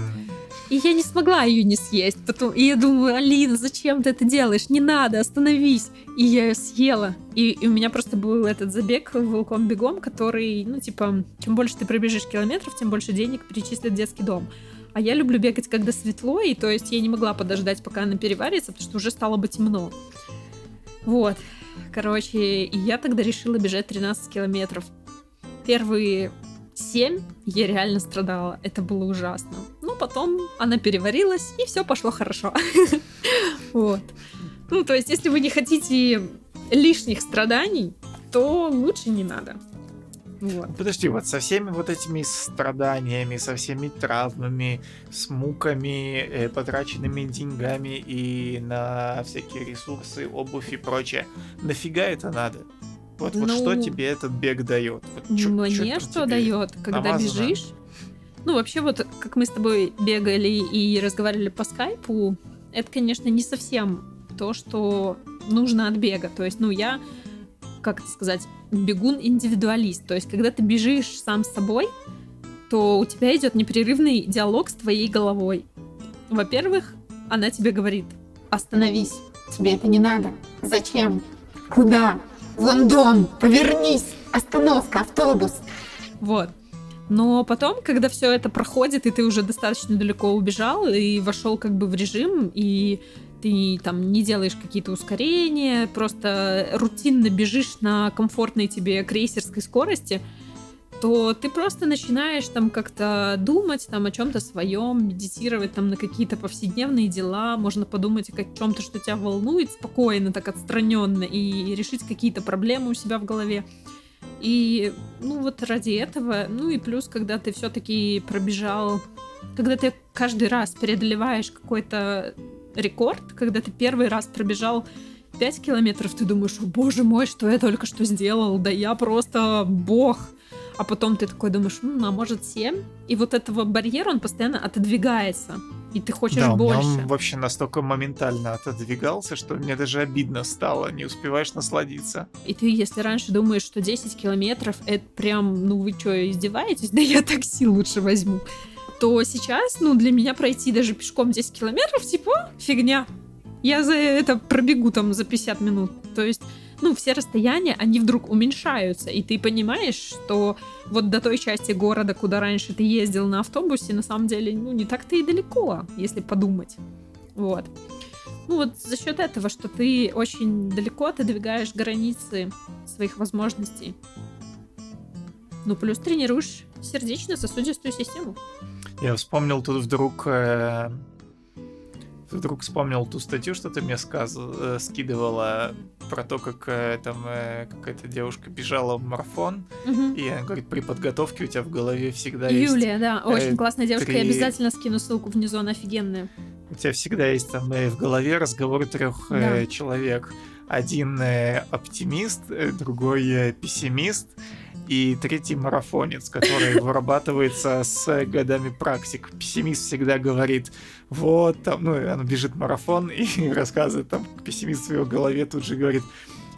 И я не смогла ее не съесть. Потом, и я думаю, Алина, зачем ты это делаешь? Не надо, остановись. И я ее съела. И, и у меня просто был этот забег волком бегом, который, ну, типа, чем больше ты пробежишь километров, тем больше денег перечислит детский дом. А я люблю бегать, когда светло, и то есть я не могла подождать, пока она переварится, потому что уже стало бы темно. Вот. Короче, и я тогда решила бежать 13 километров. Первые семь я реально страдала. Это было ужасно. Но потом она переварилась, и все пошло хорошо. Вот. Ну, то есть, если вы не хотите лишних страданий, то лучше не надо. Вот. Подожди, вот со всеми вот этими страданиями, со всеми травмами, с муками, э, потраченными деньгами и на всякие ресурсы, обувь и прочее, нафига это надо? Вот, ну, вот что тебе этот бег дает? Вот, чё, мне чё что дает, когда намазано? бежишь? Ну, вообще, вот как мы с тобой бегали и разговаривали по скайпу, это, конечно, не совсем то, что нужно от бега. То есть, ну, я, как это сказать, бегун-индивидуалист. То есть, когда ты бежишь сам с собой, то у тебя идет непрерывный диалог с твоей головой. Во-первых, она тебе говорит, остановись. Тебе это не надо. Зачем? Куда? Вон дом, повернись, остановка, автобус. Вот. Но потом, когда все это проходит, и ты уже достаточно далеко убежал и вошел как бы в режим, и ты там не делаешь какие-то ускорения, просто рутинно бежишь на комфортной тебе крейсерской скорости, то ты просто начинаешь там как-то думать там о чем-то своем, медитировать там на какие-то повседневные дела, можно подумать о чем-то, что тебя волнует, спокойно, так отстраненно, и решить какие-то проблемы у себя в голове. И, ну, вот ради этого, ну и плюс, когда ты все-таки пробежал, когда ты каждый раз преодолеваешь какой-то рекорд, когда ты первый раз пробежал 5 километров, ты думаешь, о боже мой, что я только что сделал, да я просто бог а потом ты такой думаешь, ну, а может 7? И вот этого барьера, он постоянно отодвигается, и ты хочешь да, больше. Да, он вообще настолько моментально отодвигался, что мне даже обидно стало, не успеваешь насладиться. И ты, если раньше думаешь, что 10 километров, это прям, ну вы что, издеваетесь? Да я такси лучше возьму. То сейчас, ну, для меня пройти даже пешком 10 километров, типа, фигня. Я за это пробегу там за 50 минут. То есть ну, все расстояния, они вдруг уменьшаются, и ты понимаешь, что вот до той части города, куда раньше ты ездил на автобусе, на самом деле, ну, не так-то и далеко, если подумать. Вот. Ну вот за счет этого, что ты очень далеко отодвигаешь границы своих возможностей. Ну, плюс тренируешь сердечно-сосудистую систему. Я вспомнил тут вдруг... Э, вдруг вспомнил ту статью, что ты мне сказ... э, скидывала про то, как э, там э, какая-то девушка бежала в марафон, Мгм. и она говорит, при подготовке у тебя в голове всегда Юлия, да, э, очень классная девушка. Я три- обязательно скину ссылку внизу, она офигенная. есть у тебя всегда есть там э, в голове разговор трех Да. человек. Один э, оптимист, э, другой э, пессимист, и третий марафонец, который вырабатывается с годами практик. Пессимист всегда говорит, вот там, ну, он бежит марафон и рассказывает там, пессимист в его голове тут же говорит,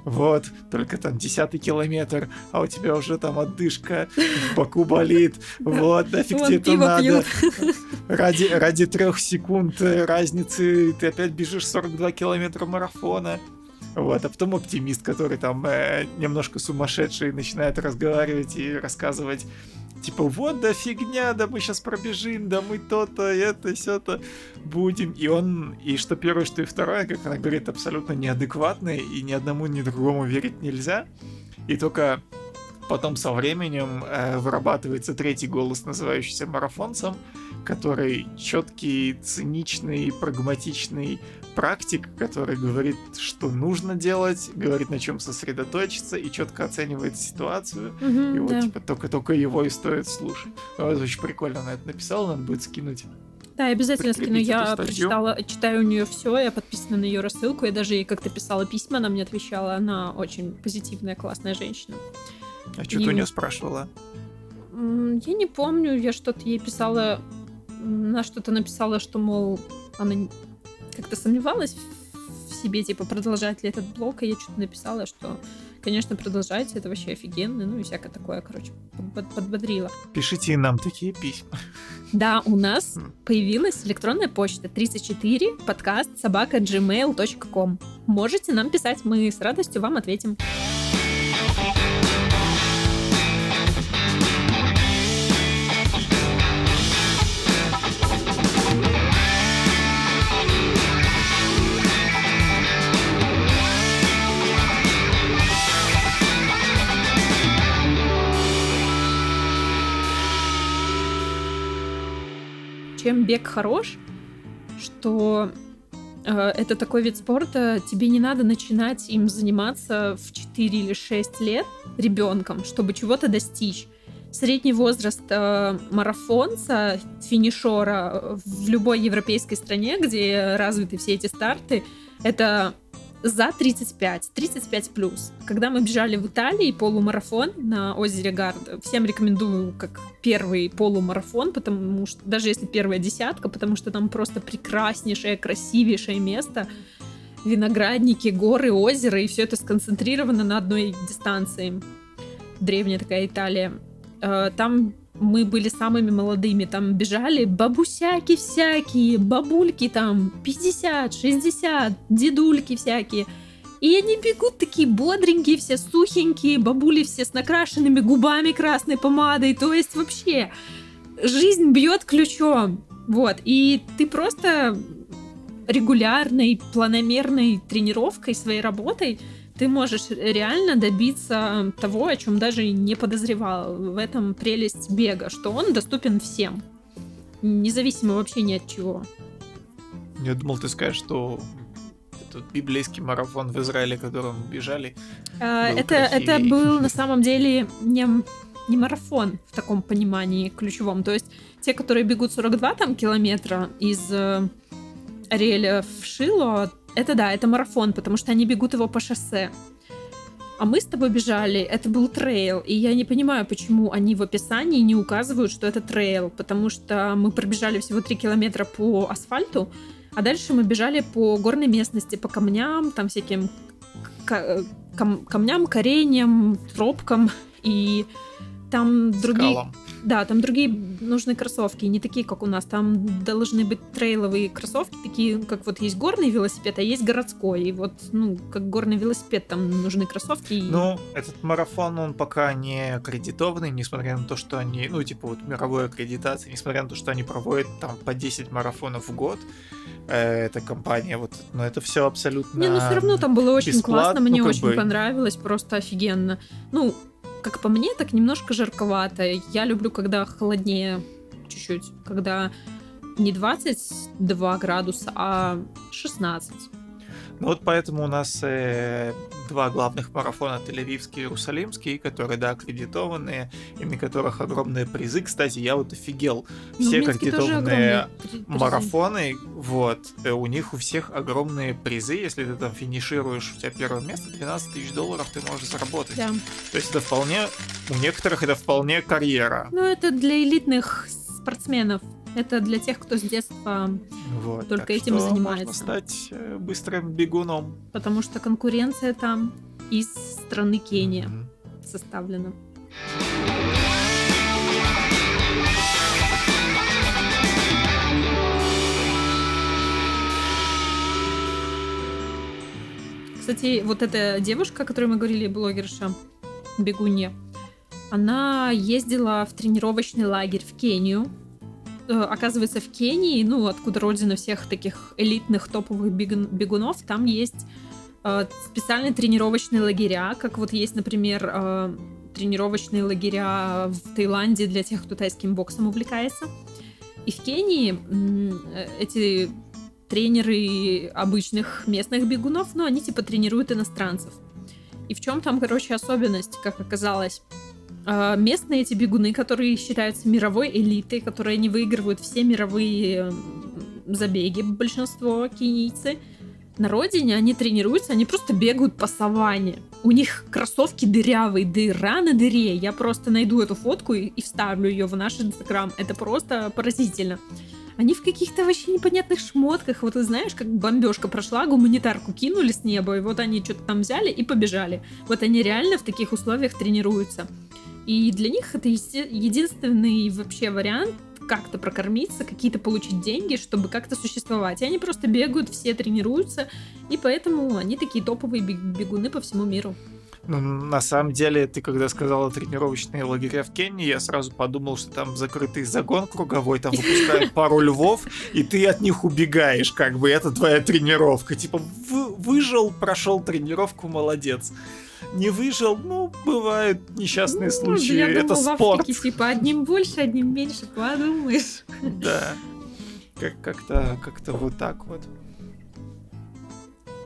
вот, только там десятый километр, а у тебя уже там отдышка, в боку болит, вот, нафиг тебе это надо. Ради, ради трех секунд э, разницы ты опять бежишь 42 километра марафона. Вот, а потом оптимист, который там э, немножко сумасшедший, начинает разговаривать и рассказывать, типа, вот да фигня, да мы сейчас пробежим, да мы то-то, это, все-то будем. И он, и что первое, что и второе, как она говорит, абсолютно неадекватные, и ни одному, ни другому верить нельзя. И только потом со временем э, вырабатывается третий голос, называющийся марафонцем, который четкий, циничный, прагматичный практик, который говорит, что нужно делать, говорит, на чем сосредоточиться и четко оценивает ситуацию. Мгм, И вот, да. типа, только-только его и стоит слушать. Вот, очень прикольно она это написала, надо будет скинуть. Да, я обязательно скину. Я прочитала, читаю у нее все, я подписана на ее рассылку. Я даже ей как-то писала письма, она мне отвечала. Она очень позитивная, классная женщина. А что ты у нее спрашивала? Я не помню, я что-то ей писала, она что-то написала, что, мол, она как-то сомневалась в- себе, типа, продолжать ли этот блог, и я что-то написала, что, конечно, продолжайте, это вообще офигенно, ну и всякое такое, короче, под- подбодрила. Пишите нам такие письма. Да, у нас М. появилась электронная почта 34 подкаст собака gmail.com. Можете нам писать, мы с радостью вам ответим. Бег хорош, что э, это такой вид спорта, тебе не надо начинать им заниматься в 4 или 6 лет ребенком, чтобы чего-то достичь. Средний возраст э, марафонца, финишера в любой европейской стране, где развиты все эти старты, это за 35, 35 плюс. Когда мы бежали в Италии полумарафон на озере Гарда, всем рекомендую как первый полумарафон, потому что даже если первая десятка, потому что там просто прекраснейшее, красивейшее место, виноградники, горы, озеро, и все это сконцентрировано на одной дистанции. Древняя такая Италия. Э, Там мы были самыми молодыми, там бежали бабусяки всякие, бабульки там 50, 60, дедульки всякие. И они бегут такие бодренькие, все сухенькие, бабули все с накрашенными губами красной помадой. То есть вообще жизнь бьет ключом. Вот. И ты просто регулярной, планомерной тренировкой, своей работой ты можешь реально добиться того, о чем даже не подозревал. В этом прелесть бега, что он доступен всем. Независимо вообще ни от чего. Я думал, ты скажешь, что этот библейский марафон в Израиле, которым бежали, А, это, это был на самом деле не, не марафон в таком понимании ключевом. То есть те, которые бегут 42 там километра из э, Ариэля в Шило, это да, это марафон, потому что они бегут его по шоссе. А мы с тобой бежали, это был трейл, и я не понимаю, почему они в описании не указывают, что это трейл, потому что мы пробежали всего 3 километра по асфальту, а дальше мы бежали по горной местности, по камням, там всяким ка- кам- камням, кореньям, тропкам, и там другие... скалам. Да, там другие нужны кроссовки, не такие, как у нас. Там должны быть трейловые кроссовки, такие, как вот есть горный велосипед, а есть городской. И вот, ну, как горный велосипед, там нужны кроссовки. Ну, этот марафон, он пока не аккредитованный, несмотря на то, что они, ну, типа вот мировой аккредитации, несмотря на то, что они проводят там по 10 марафонов в год, э, эта компания, вот, но это все абсолютно Не, ну все равно там было очень классно, мне ну, очень бы... понравилось, просто офигенно. Ну, как по мне, так немножко жарковато. Я люблю, когда холоднее чуть-чуть, когда не 22 градуса, а 16. Ну вот поэтому у нас э, два главных марафона, Тель-Авивский и Иерусалимский, которые, да, аккредитованные, и на которых огромные призы. Кстати, я вот офигел. Ну, Все аккредитованные марафоны, вот, э, у них у всех огромные призы. Если ты там финишируешь, у тебя первое место, 12 тысяч долларов ты можешь заработать. Да. То есть это вполне, у некоторых это вполне карьера. Ну это для элитных спортсменов. Это для тех, кто с детства вот, только этим занимается. Можно стать э, быстрым бегуном. Потому что конкуренция там из страны Кения mm-hmm. составлена. Кстати, вот эта девушка, о которой мы говорили, блогерша, бегунья, она ездила в тренировочный лагерь в Кению, оказывается, в Кении, ну, откуда родина всех таких элитных топовых бегунов, там есть э, специальные тренировочные лагеря, как вот есть, например, э, тренировочные лагеря в Таиланде для тех, кто тайским боксом увлекается. И в Кении э, эти тренеры обычных местных бегунов, ну, они типа тренируют иностранцев. И в чем там, короче, особенность, как оказалось? А, местные эти бегуны, которые считаются мировой элитой, которые не выигрывают все мировые забеги, большинство кенийцы, на родине они тренируются, они просто бегают по саванне. У них кроссовки дырявые, дыра на дыре. Я просто найду эту фотку и, и вставлю ее в наш инстаграм. Это просто поразительно. Они в каких-то вообще непонятных шмотках. Вот ты знаешь, как бомбежка прошла, гуманитарку кинули с неба, и вот они что-то там взяли и побежали. Вот они реально в таких условиях тренируются. И для них это единственный вообще вариант как-то прокормиться, какие-то получить деньги, чтобы как-то существовать. И они просто бегают, все тренируются, и поэтому они такие топовые бегуны по всему миру. Ну, на самом деле, ты когда сказала тренировочные лагеря в Кении, я сразу подумал, что там закрытый загон круговой, там выпускают пару львов, и ты от них убегаешь, как бы, это твоя тренировка. Типа, выжил, прошел тренировку, молодец не выжил, ну, бывают несчастные ну, случаи, я это думал, спорт. В Африке, типа, одним больше, одним меньше, подумаешь. Да, как- как-то, как-то вот так вот.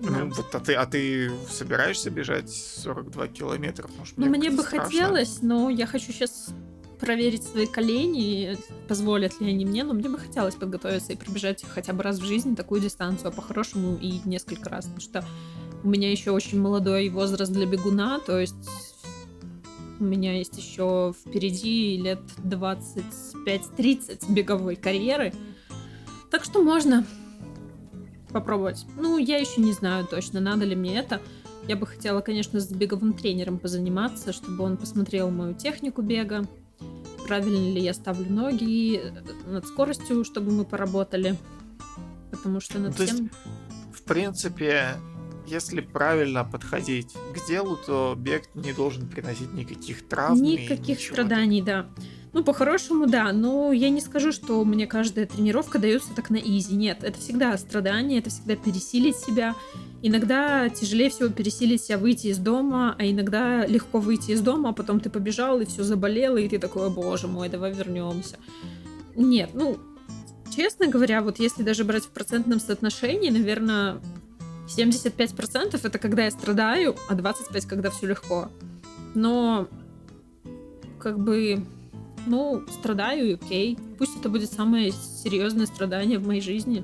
Ну, вот, а ты, а ты собираешься бежать 42 километра? Может, ну, мне бы страшно. хотелось, но я хочу сейчас проверить свои колени, позволят ли они мне, но мне бы хотелось подготовиться и пробежать хотя бы раз в жизни такую дистанцию, а по-хорошему и несколько раз, потому что у меня еще очень молодой возраст для бегуна, то есть у меня есть еще впереди лет 25-30 беговой карьеры. Так что можно попробовать. Ну, я еще не знаю точно, надо ли мне это. Я бы хотела, конечно, с беговым тренером позаниматься, чтобы он посмотрел мою технику бега, правильно ли я ставлю ноги, над скоростью, чтобы мы поработали. Потому что над ну, всем... Есть, в принципе, если правильно подходить к делу, то бег не должен приносить никаких травм. Никаких страданий, да. Ну, по-хорошему, да, но я не скажу, что мне каждая тренировка дается так на изи. Нет, это всегда страдание, это всегда пересилить себя. Иногда тяжелее всего пересилить себя выйти из дома, а иногда легко выйти из дома, а потом ты побежал, и все заболело, и ты такой, боже мой, давай вернемся. Нет, ну, честно говоря, вот если даже брать в процентном соотношении, наверное, 75% это когда я страдаю, а 25% когда все легко. Но как бы, ну, страдаю и окей. Пусть это будет самое серьезное страдание в моей жизни.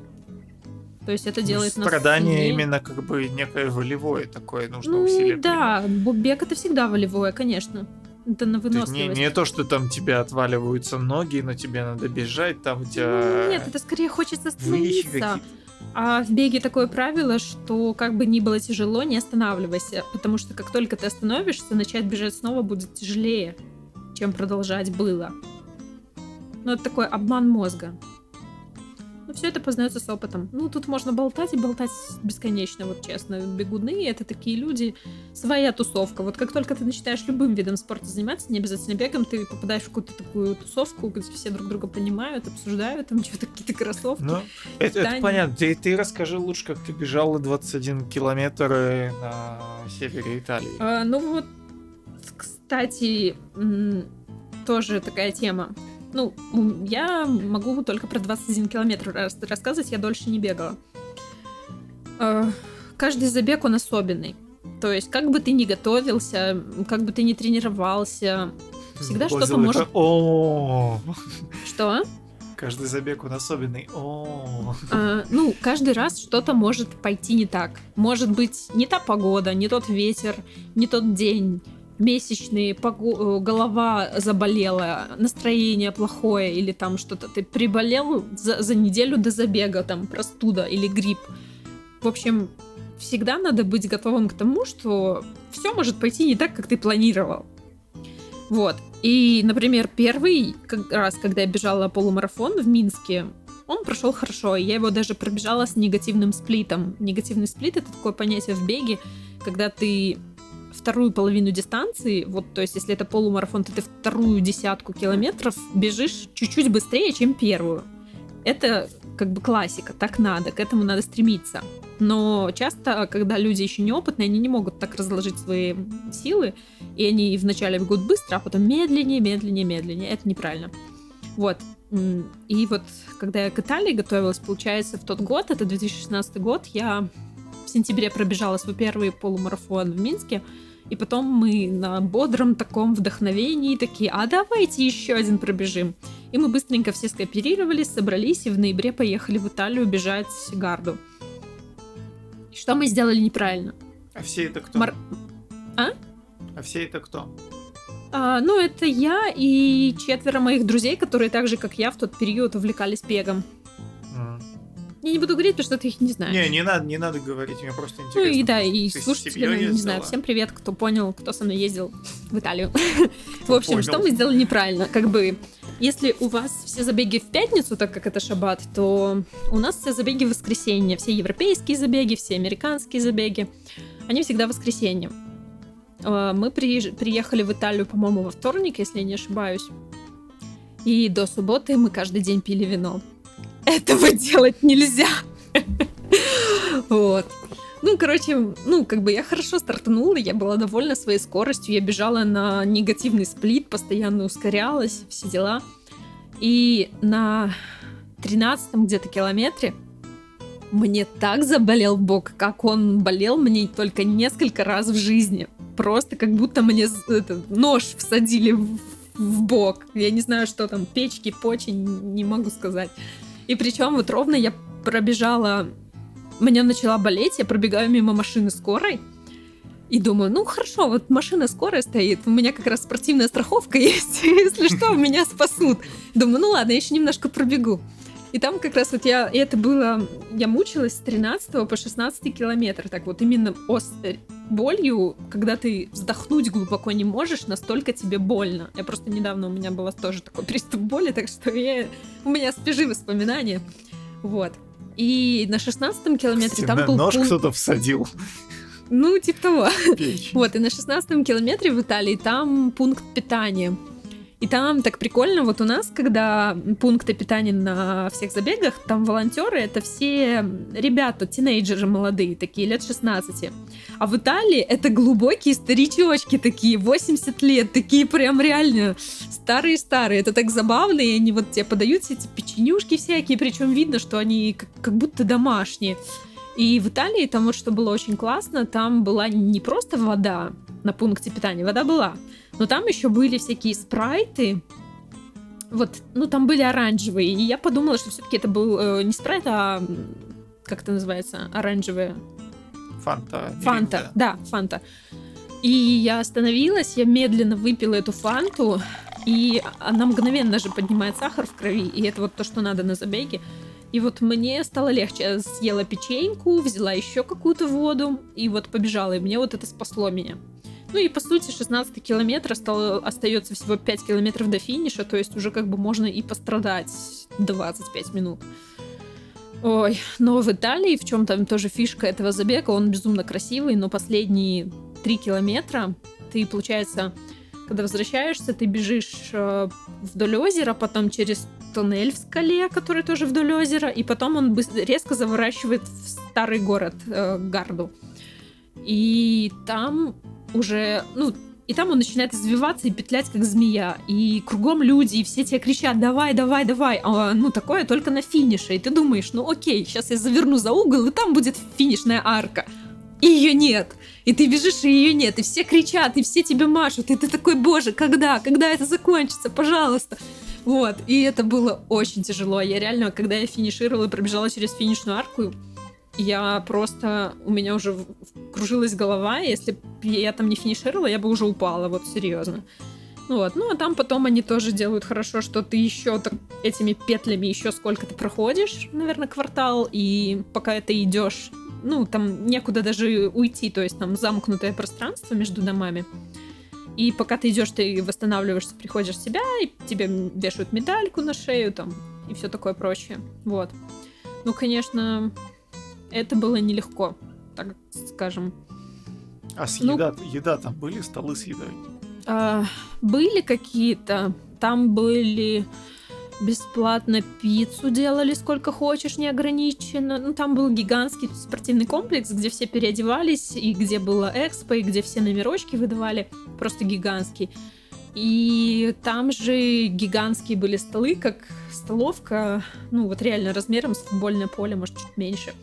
То есть это делает нас Страдание сильнее. именно как бы некое волевое такое, нужно ну, усилие. Да, принимать. бег это всегда волевое, конечно. Это на выносливость. Не, не то, что там тебя отваливаются ноги, но тебе надо бежать, там у тебя... Ну, нет, это скорее хочется остановиться. А в беге такое правило, что как бы ни было тяжело, не останавливайся, потому что как только ты остановишься, начать бежать снова будет тяжелее, чем продолжать было. Ну, это такой обман мозга. Все это познается с опытом. Ну, тут можно болтать и болтать бесконечно, вот честно. Бегуны — это такие люди, своя тусовка. Вот как только ты начинаешь любым видом спорта заниматься, не обязательно бегом, ты попадаешь в какую-то такую тусовку, где все друг друга понимают, обсуждают, там что-то какие-то кроссовки. Ну, это, это понятно. Ты, ты расскажи лучше, как ты бежала 21 километр э, на севере Италии. А, ну вот, кстати, тоже такая тема. Ну, я могу только про 21 километр рассказывать, я дольше не бегала. Э, каждый забег, он особенный. То есть, как бы ты ни готовился, как бы ты ни тренировался, всегда что-то может... О, Что? Каждый забег он особенный. О. А, ну, каждый раз что-то может пойти не так. Может быть, не та погода, не тот ветер, не тот день, месячные, э, голова заболела, настроение плохое или там что-то, ты приболел за, за неделю до забега, там простуда или грипп. В общем, всегда надо быть готовым к тому, что все может пойти не так, как ты планировал. Вот. И, например, первый как раз, когда я бежала полумарафон в Минске, он прошел хорошо. Я его даже пробежала с негативным сплитом. Негативный сплит это такое понятие в беге, когда ты вторую половину дистанции, вот, то есть, если это полумарафон, то ты вторую десятку километров бежишь чуть-чуть быстрее, чем первую. Это как бы классика, так надо, к этому надо стремиться. Но часто, когда люди еще неопытные, они не могут так разложить свои силы, и они вначале бегут быстро, а потом медленнее, медленнее, медленнее. Это неправильно. Вот. И вот, когда я к Италии готовилась, получается, в тот год, это 2016 год, я сентябре пробежала свой первый полумарафон в Минске, и потом мы на бодром таком вдохновении такие, а давайте еще один пробежим. И мы быстренько все скооперировались, собрались и в ноябре поехали в Италию бежать гарду. Что мы сделали неправильно? А все это кто? Мар... А? А все это кто? А, ну, это я и четверо моих друзей, которые так же, как я, в тот период увлекались бегом. Я не буду говорить, потому что ты их не знаешь. Не, не надо, не надо говорить, мне просто интересно. Ну и да, и слушатели, ну, не знаю, всем привет, кто понял, кто со мной ездил в Италию. В общем, что мы сделали неправильно? Как бы, если у вас все забеги в пятницу, так как это шаббат, то у нас все забеги в воскресенье. Все европейские забеги, все американские забеги. Они всегда в воскресенье. А, мы приехали в Италию, по-моему, во вторник, если я не ошибаюсь. И до субботы мы каждый день пили вино этого делать нельзя. Вот. Ну, короче, ну, как бы я хорошо стартанула, я была довольна своей скоростью, я бежала на негативный сплит, постоянно ускорялась, все дела. И на 13 где-то километре мне так заболел бок, как он болел мне только несколько раз в жизни. Просто как будто мне это, нож всадили в, в бок. Я не знаю, что там, печки, почень, не могу сказать. И причем вот ровно я пробежала, меня начала болеть, я пробегаю мимо машины скорой, и думаю, ну хорошо, вот машина скорая стоит, у меня как раз спортивная страховка есть, если что, меня спасут. Думаю, ну ладно, я еще немножко пробегу. И там как раз вот я, и это было, я мучилась с 13 по 16 километр, так вот именно ос, болью, когда ты вздохнуть глубоко не можешь, настолько тебе больно. Я просто недавно у меня было тоже такой приступ боли, так что я, у меня спежи воспоминания. Вот. И на 16 километре там был нож пункт... кто-то всадил. Ну, типа того. Печь. Вот, и на 16 километре в Италии там пункт питания. И там так прикольно, вот у нас, когда пункты питания на всех забегах, там волонтеры это все ребята, тинейджеры молодые, такие лет 16. А в Италии это глубокие старичочки такие, 80 лет, такие прям реально старые-старые. Это так забавно, и они вот тебе подают все эти печенюшки всякие, причем видно, что они как, как будто домашние. И в Италии там вот что было очень классно, там была не просто вода на пункте питания, вода была, но там еще были всякие спрайты, вот, ну там были оранжевые, и я подумала, что все-таки это был э, не спрайт, а как это называется, оранжевые. Фанта. Фанта, да, фанта. И я остановилась, я медленно выпила эту фанту, и она мгновенно же поднимает сахар в крови, и это вот то, что надо на забеге. И вот мне стало легче. Я съела печеньку, взяла еще какую-то воду и вот побежала. И мне вот это спасло меня. Ну и по сути 16 километр остается всего 5 километров до финиша, то есть уже как бы можно и пострадать 25 минут. Ой, но в Италии, в чем там тоже фишка этого забега, он безумно красивый, но последние 3 километра ты, получается, когда возвращаешься, ты бежишь э, вдоль озера, потом через туннель в скале, который тоже вдоль озера, и потом он резко заворачивает в старый город э, Гарду. И там уже, ну, и там он начинает извиваться и петлять, как змея. И кругом люди, и все тебе кричат, давай, давай, давай. А, ну, такое только на финише. И ты думаешь, ну окей, сейчас я заверну за угол, и там будет финишная арка. И ее нет. И ты бежишь, и ее нет. И все кричат, и все тебе машут. И ты такой, боже, когда? Когда это закончится? Пожалуйста. Вот. И это было очень тяжело. Я реально, когда я финишировала и пробежала через финишную арку, я просто... У меня уже кружилась голова, если бы я там не финишировала, я бы уже упала, вот серьезно. Вот, ну а там потом они тоже делают хорошо, что ты еще так, этими петлями еще сколько ты проходишь, наверное, квартал, и пока ты идешь, ну там некуда даже уйти, то есть там замкнутое пространство между домами. И пока ты идешь, ты восстанавливаешься, приходишь в себя, и тебе вешают медальку на шею там и все такое прочее. Вот. Ну, конечно, это было нелегко, так скажем. А с ну, еда, еда там были, столы с едой? А, были какие-то. Там были бесплатно пиццу делали сколько хочешь, неограниченно. Ну, там был гигантский спортивный комплекс, где все переодевались, и где было экспо, и где все номерочки выдавали. Просто гигантский. И там же гигантские были столы, как столовка, ну вот реально размером с футбольное поле, может, чуть меньше.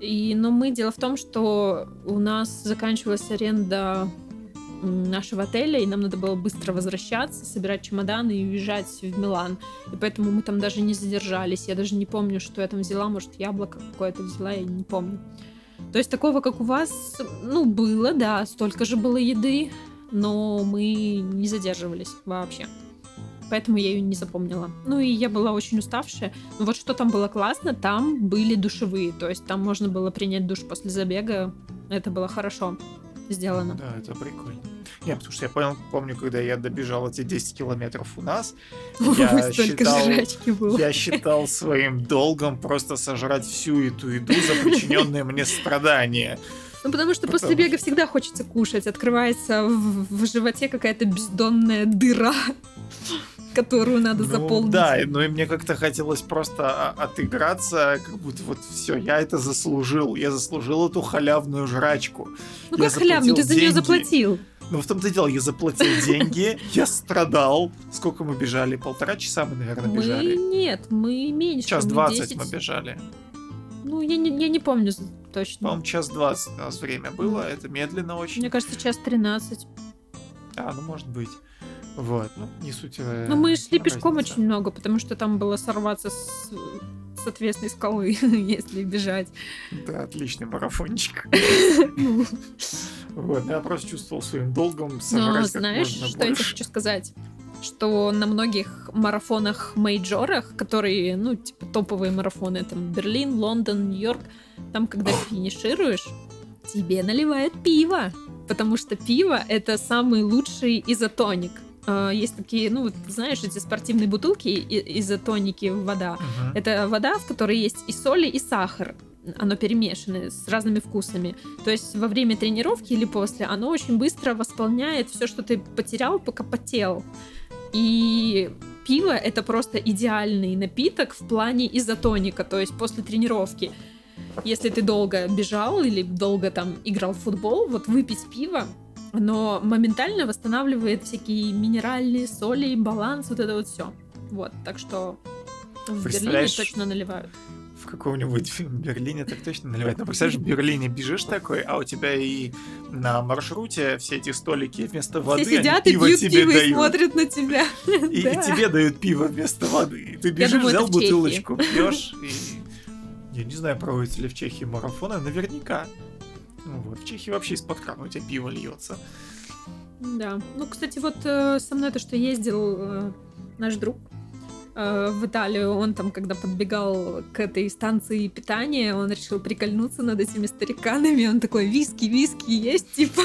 И, но мы, дело в том, что у нас заканчивалась аренда нашего отеля, и нам надо было быстро возвращаться, собирать чемоданы и уезжать в Милан. И поэтому мы там даже не задержались. Я даже не помню, что я там взяла. Может, яблоко какое-то взяла, я не помню. То есть такого, как у вас, ну, было, да, столько же было еды, но мы не задерживались вообще поэтому я ее не запомнила. Ну и я была очень уставшая. Но вот что там было классно, там были душевые, то есть там можно было принять душ после забега. Это было хорошо сделано. Да, это прикольно. Не, потому что я понял, помню, когда я добежал эти 10 километров у нас, я считал, я считал своим долгом просто сожрать всю эту еду за причиненные мне страдания. Ну, потому что потому... после бега всегда хочется кушать. Открывается в, в животе какая-то бездонная дыра которую надо ну, заполнить. Да, но и мне как-то хотелось просто отыграться, как будто вот все, я это заслужил, я заслужил эту халявную жрачку. Ну я как халявную, ты за нее заплатил. Ну, в том-то и дело, я заплатил деньги, я страдал. Сколько мы бежали? Полтора часа мы, наверное, бежали. Мы нет, мы меньше. Час двадцать мы бежали. Ну, я не, я не помню точно. По-моему, час двадцать у нас время было, это медленно очень. Мне кажется, час тринадцать. А, ну, может быть. Вот, ну, не суть. Э, ну, мы шли пешком очень много, потому что там было сорваться с, с ответственной скалы, если бежать. Да, отличный марафончик. Ну. Вот, я просто чувствовал своим долгом Но знаешь, что я хочу сказать? что на многих марафонах мейджорах, которые, ну, типа топовые марафоны, там Берлин, Лондон, Нью-Йорк, там, когда финишируешь, тебе наливают пиво, потому что пиво это самый лучший изотоник. А, есть такие, ну, знаешь, эти спортивные бутылки изотоники вода. Uh-huh. Это вода, в которой есть и соли, и сахар. Оно перемешано с разными вкусами. То есть во время тренировки или после оно очень быстро восполняет все, что ты потерял, пока потел. И пиво это просто идеальный напиток в плане изотоника, то есть после тренировки. Если ты долго бежал или долго там играл в футбол, вот выпить пиво но моментально восстанавливает всякие минеральные соли, баланс, вот это вот все. Вот, так что в Берлине точно наливают. В каком-нибудь Берлине так точно наливают. Ну, представляешь, в Берлине бежишь такой, а у тебя и на маршруте все эти столики вместо воды, все сидят и пьют тебе пиво дают. и смотрят на тебя. И, да. и тебе дают пиво вместо воды. Ты бежишь, думаю, взял бутылочку, пьешь и... Я не знаю, проводятся ли в Чехии марафоны, наверняка. Ну вот, в Чехии вообще из-под крана у тебя пиво льется. Да. Ну, кстати, вот э, со мной то, что ездил э, наш друг э, в Италию, он там, когда подбегал к этой станции питания, он решил прикольнуться над этими стариканами. Он такой, виски, виски есть, типа.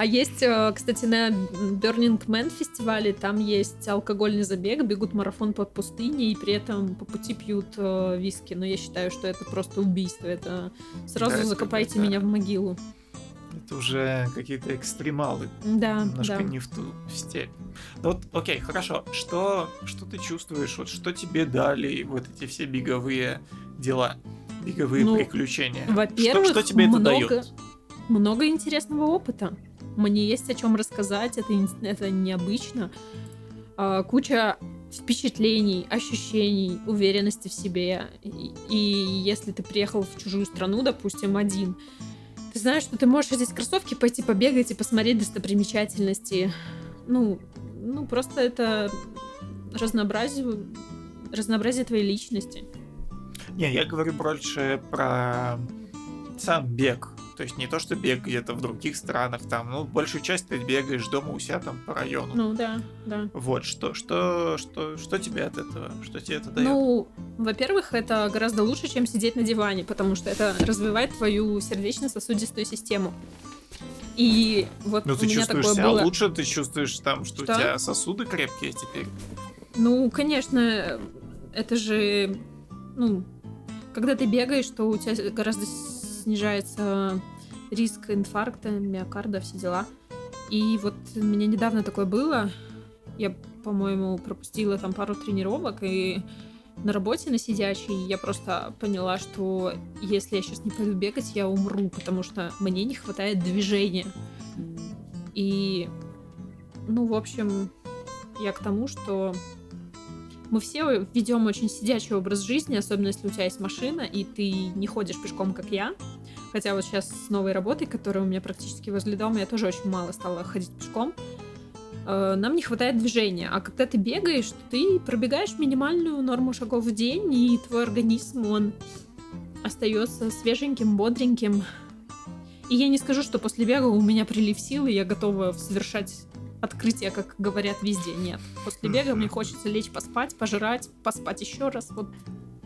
А есть, э, кстати, на Burning Man фестивале, там есть алкогольный забег, бегут марафон под пустыней, и при этом по пути пьют э, виски. Но я считаю, что это просто убийство. Это сразу да, закопайте это, меня в могилу. Это уже какие-то экстремалы. Да, Немножко да. не в ту степь. Ну вот, окей, хорошо. Что, что ты чувствуешь? Вот что тебе дали вот эти все беговые дела? Беговые ну, приключения? Во-первых, что, что тебе много, это дает? Много интересного опыта. Мне есть о чем рассказать, это, это необычно. А, куча впечатлений, ощущений, уверенности в себе. И, и если ты приехал в чужую страну, допустим, один, ты знаешь, что ты можешь здесь кроссовки пойти побегать и посмотреть достопримечательности. Ну, ну просто это разнообразие, разнообразие твоей личности. Не, я говорю больше про сам бег. То есть не то, что бег где-то в других странах, там, ну, большую часть ты бегаешь дома у себя там по району. Ну да, да. Вот, что, что, что, что тебе от этого, что тебе это дает? Ну, во-первых, это гораздо лучше, чем сидеть на диване, потому что это развивает твою сердечно-сосудистую систему. И вот ну, ты чувствуешь себя было... лучше, ты чувствуешь там, что, что у тебя сосуды крепкие теперь. Ну, конечно, это же, ну, когда ты бегаешь, то у тебя гораздо снижается риск инфаркта, миокарда, все дела. И вот меня недавно такое было. Я, по-моему, пропустила там пару тренировок, и на работе на сидячей я просто поняла, что если я сейчас не пойду бегать, я умру, потому что мне не хватает движения. И, ну, в общем, я к тому, что мы все ведем очень сидячий образ жизни, особенно если у тебя есть машина, и ты не ходишь пешком, как я. Хотя вот сейчас с новой работой, которая у меня практически возле дома, я тоже очень мало стала ходить пешком. Э, нам не хватает движения. А когда ты бегаешь, ты пробегаешь минимальную норму шагов в день, и твой организм, он остается свеженьким, бодреньким. И я не скажу, что после бега у меня прилив сил, и я готова совершать открытия, как говорят везде. Нет. После бега мне хочется лечь поспать, пожрать, поспать еще раз. Вот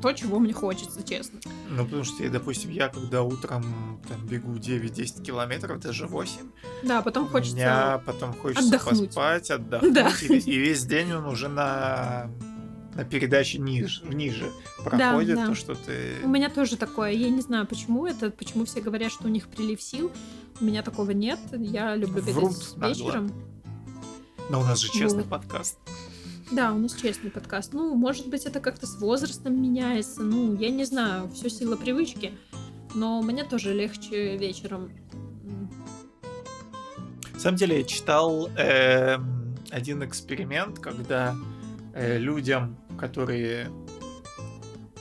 то, чего мне хочется, честно. Ну, потому что, допустим, я когда утром там, бегу 9-10 километров, даже 8, да, потом хочется меня потом хочется отдохнуть. поспать, отдохнуть, да. и, и весь день он уже на на передаче ниже, ниже проходит, да, да. то, что ты... У меня тоже такое. Я не знаю, почему это, почему все говорят, что у них прилив сил. У меня такого нет. Я люблю бегать Врут вечером. Нагло. Но у нас же честный вот. подкаст. Да, у нас честный подкаст. Ну, может быть, это как-то с возрастом меняется. Ну, я не знаю, все сила привычки. Но мне тоже легче вечером. На самом деле, я читал э, один эксперимент, когда э, людям, которые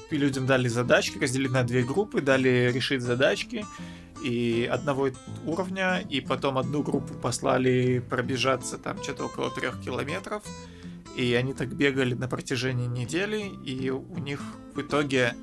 людям дали задачки, разделили на две группы, дали решить задачки, и одного уровня, и потом одну группу послали пробежаться там что-то около трех километров, и они так бегали на протяжении недели, и у них в итоге,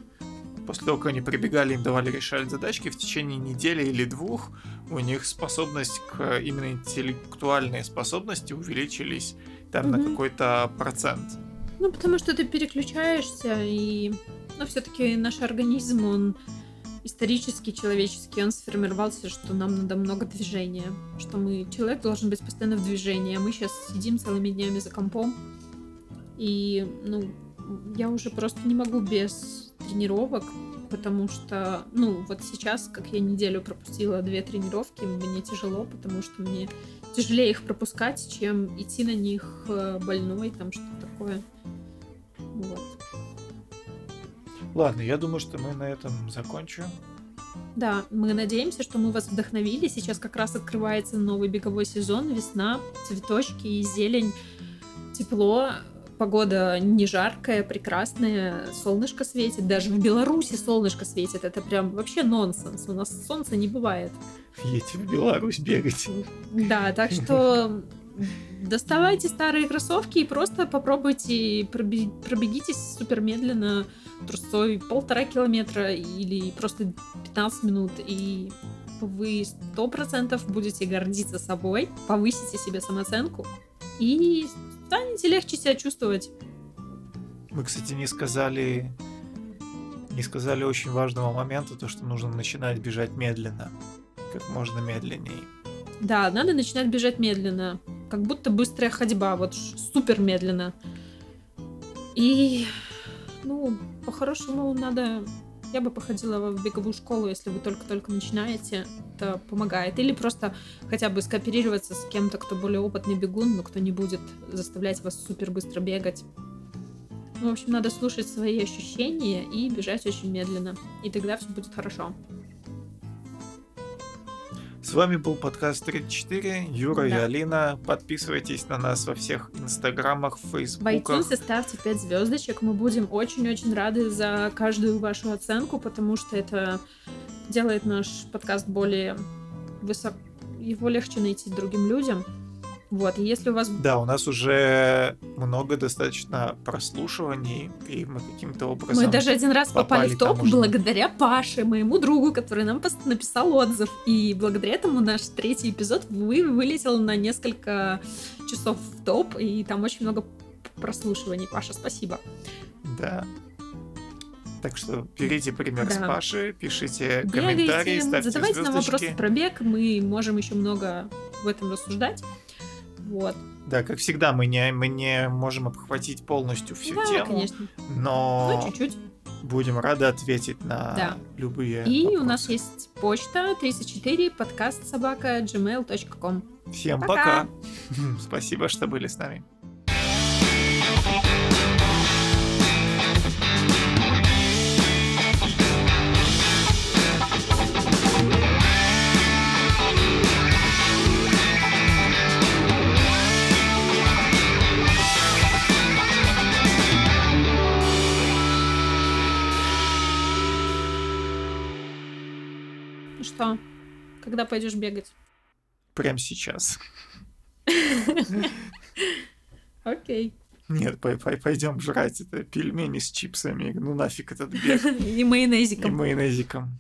после того, как они прибегали, им давали решать задачки, в течение недели или двух у них способность к именно интеллектуальные способности увеличились там mm-hmm. на какой-то процент. Ну, потому что ты переключаешься, и ну, все-таки наш организм, он исторически человеческий, он сформировался, что нам надо много движения, что мы, человек должен быть постоянно в движении, а мы сейчас сидим целыми днями за компом, и, ну, я уже просто не могу без тренировок, потому что, ну, вот сейчас, как я неделю пропустила две тренировки, мне тяжело, потому что мне тяжелее их пропускать, чем идти на них э, больной, там что-то такое. Вот. Ладно, я думаю, что мы на этом закончим. Да, мы надеемся, что мы вас вдохновили. Сейчас как раз открывается новый беговой сезон, весна, цветочки и зелень, тепло, погода не жаркая, прекрасная, солнышко светит, даже в Беларуси солнышко светит, это прям вообще нонсенс, у нас солнца не бывает. Едете в Беларусь бегать. Да, так что доставайте старые кроссовки и просто попробуйте пробегитесь супер медленно трусцой полтора километра или просто 15 минут, и вы сто процентов будете гордиться собой, повысите себе самооценку и станете легче себя чувствовать. Мы, кстати, не сказали не сказали очень важного момента, то, что нужно начинать бежать медленно, как можно медленнее. Да, надо начинать бежать медленно. Как будто быстрая ходьба, вот супер медленно. И, ну, по-хорошему надо... Я бы походила в беговую школу, если вы только-только начинаете. Это помогает. Или просто хотя бы скооперироваться с кем-то, кто более опытный бегун, но кто не будет заставлять вас супер быстро бегать. Ну, в общем, надо слушать свои ощущения и бежать очень медленно. И тогда все будет хорошо. С вами был подкаст 34, Юра да. и Алина. Подписывайтесь на нас во всех инстаграмах, фейсбуках. В iTunes ставьте 5 звездочек. Мы будем очень-очень рады за каждую вашу оценку, потому что это делает наш подкаст более высок... Его легче найти другим людям. Вот, и если у вас... Да, у нас уже много достаточно прослушиваний, и мы каким-то образом... Мы даже один раз попали, попали в топ уже... благодаря Паше, моему другу, который нам написал отзыв. И благодаря этому наш третий эпизод вы вылетел на несколько часов в топ, и там очень много прослушиваний. Паша, спасибо. Да. Так что берите пример да. с Паши, пишите Бегайте, комментарии, ставьте задавайте звездочки. нам вопросы про бег, мы можем еще много в этом рассуждать. Вот. Да, как всегда, мы не, мы не можем обхватить полностью всю да, тему. конечно. Но ну, чуть-чуть. будем рады ответить на да. любые И вопросы. у нас есть почта 34 подкаст собака gmail.com. Всем пока. пока. Спасибо, что были с нами. Что? Когда пойдешь бегать? Прям сейчас. Окей. Нет, пойдем жрать это пельмени с чипсами. Ну нафиг этот бег. И майонезиком. И майонезиком.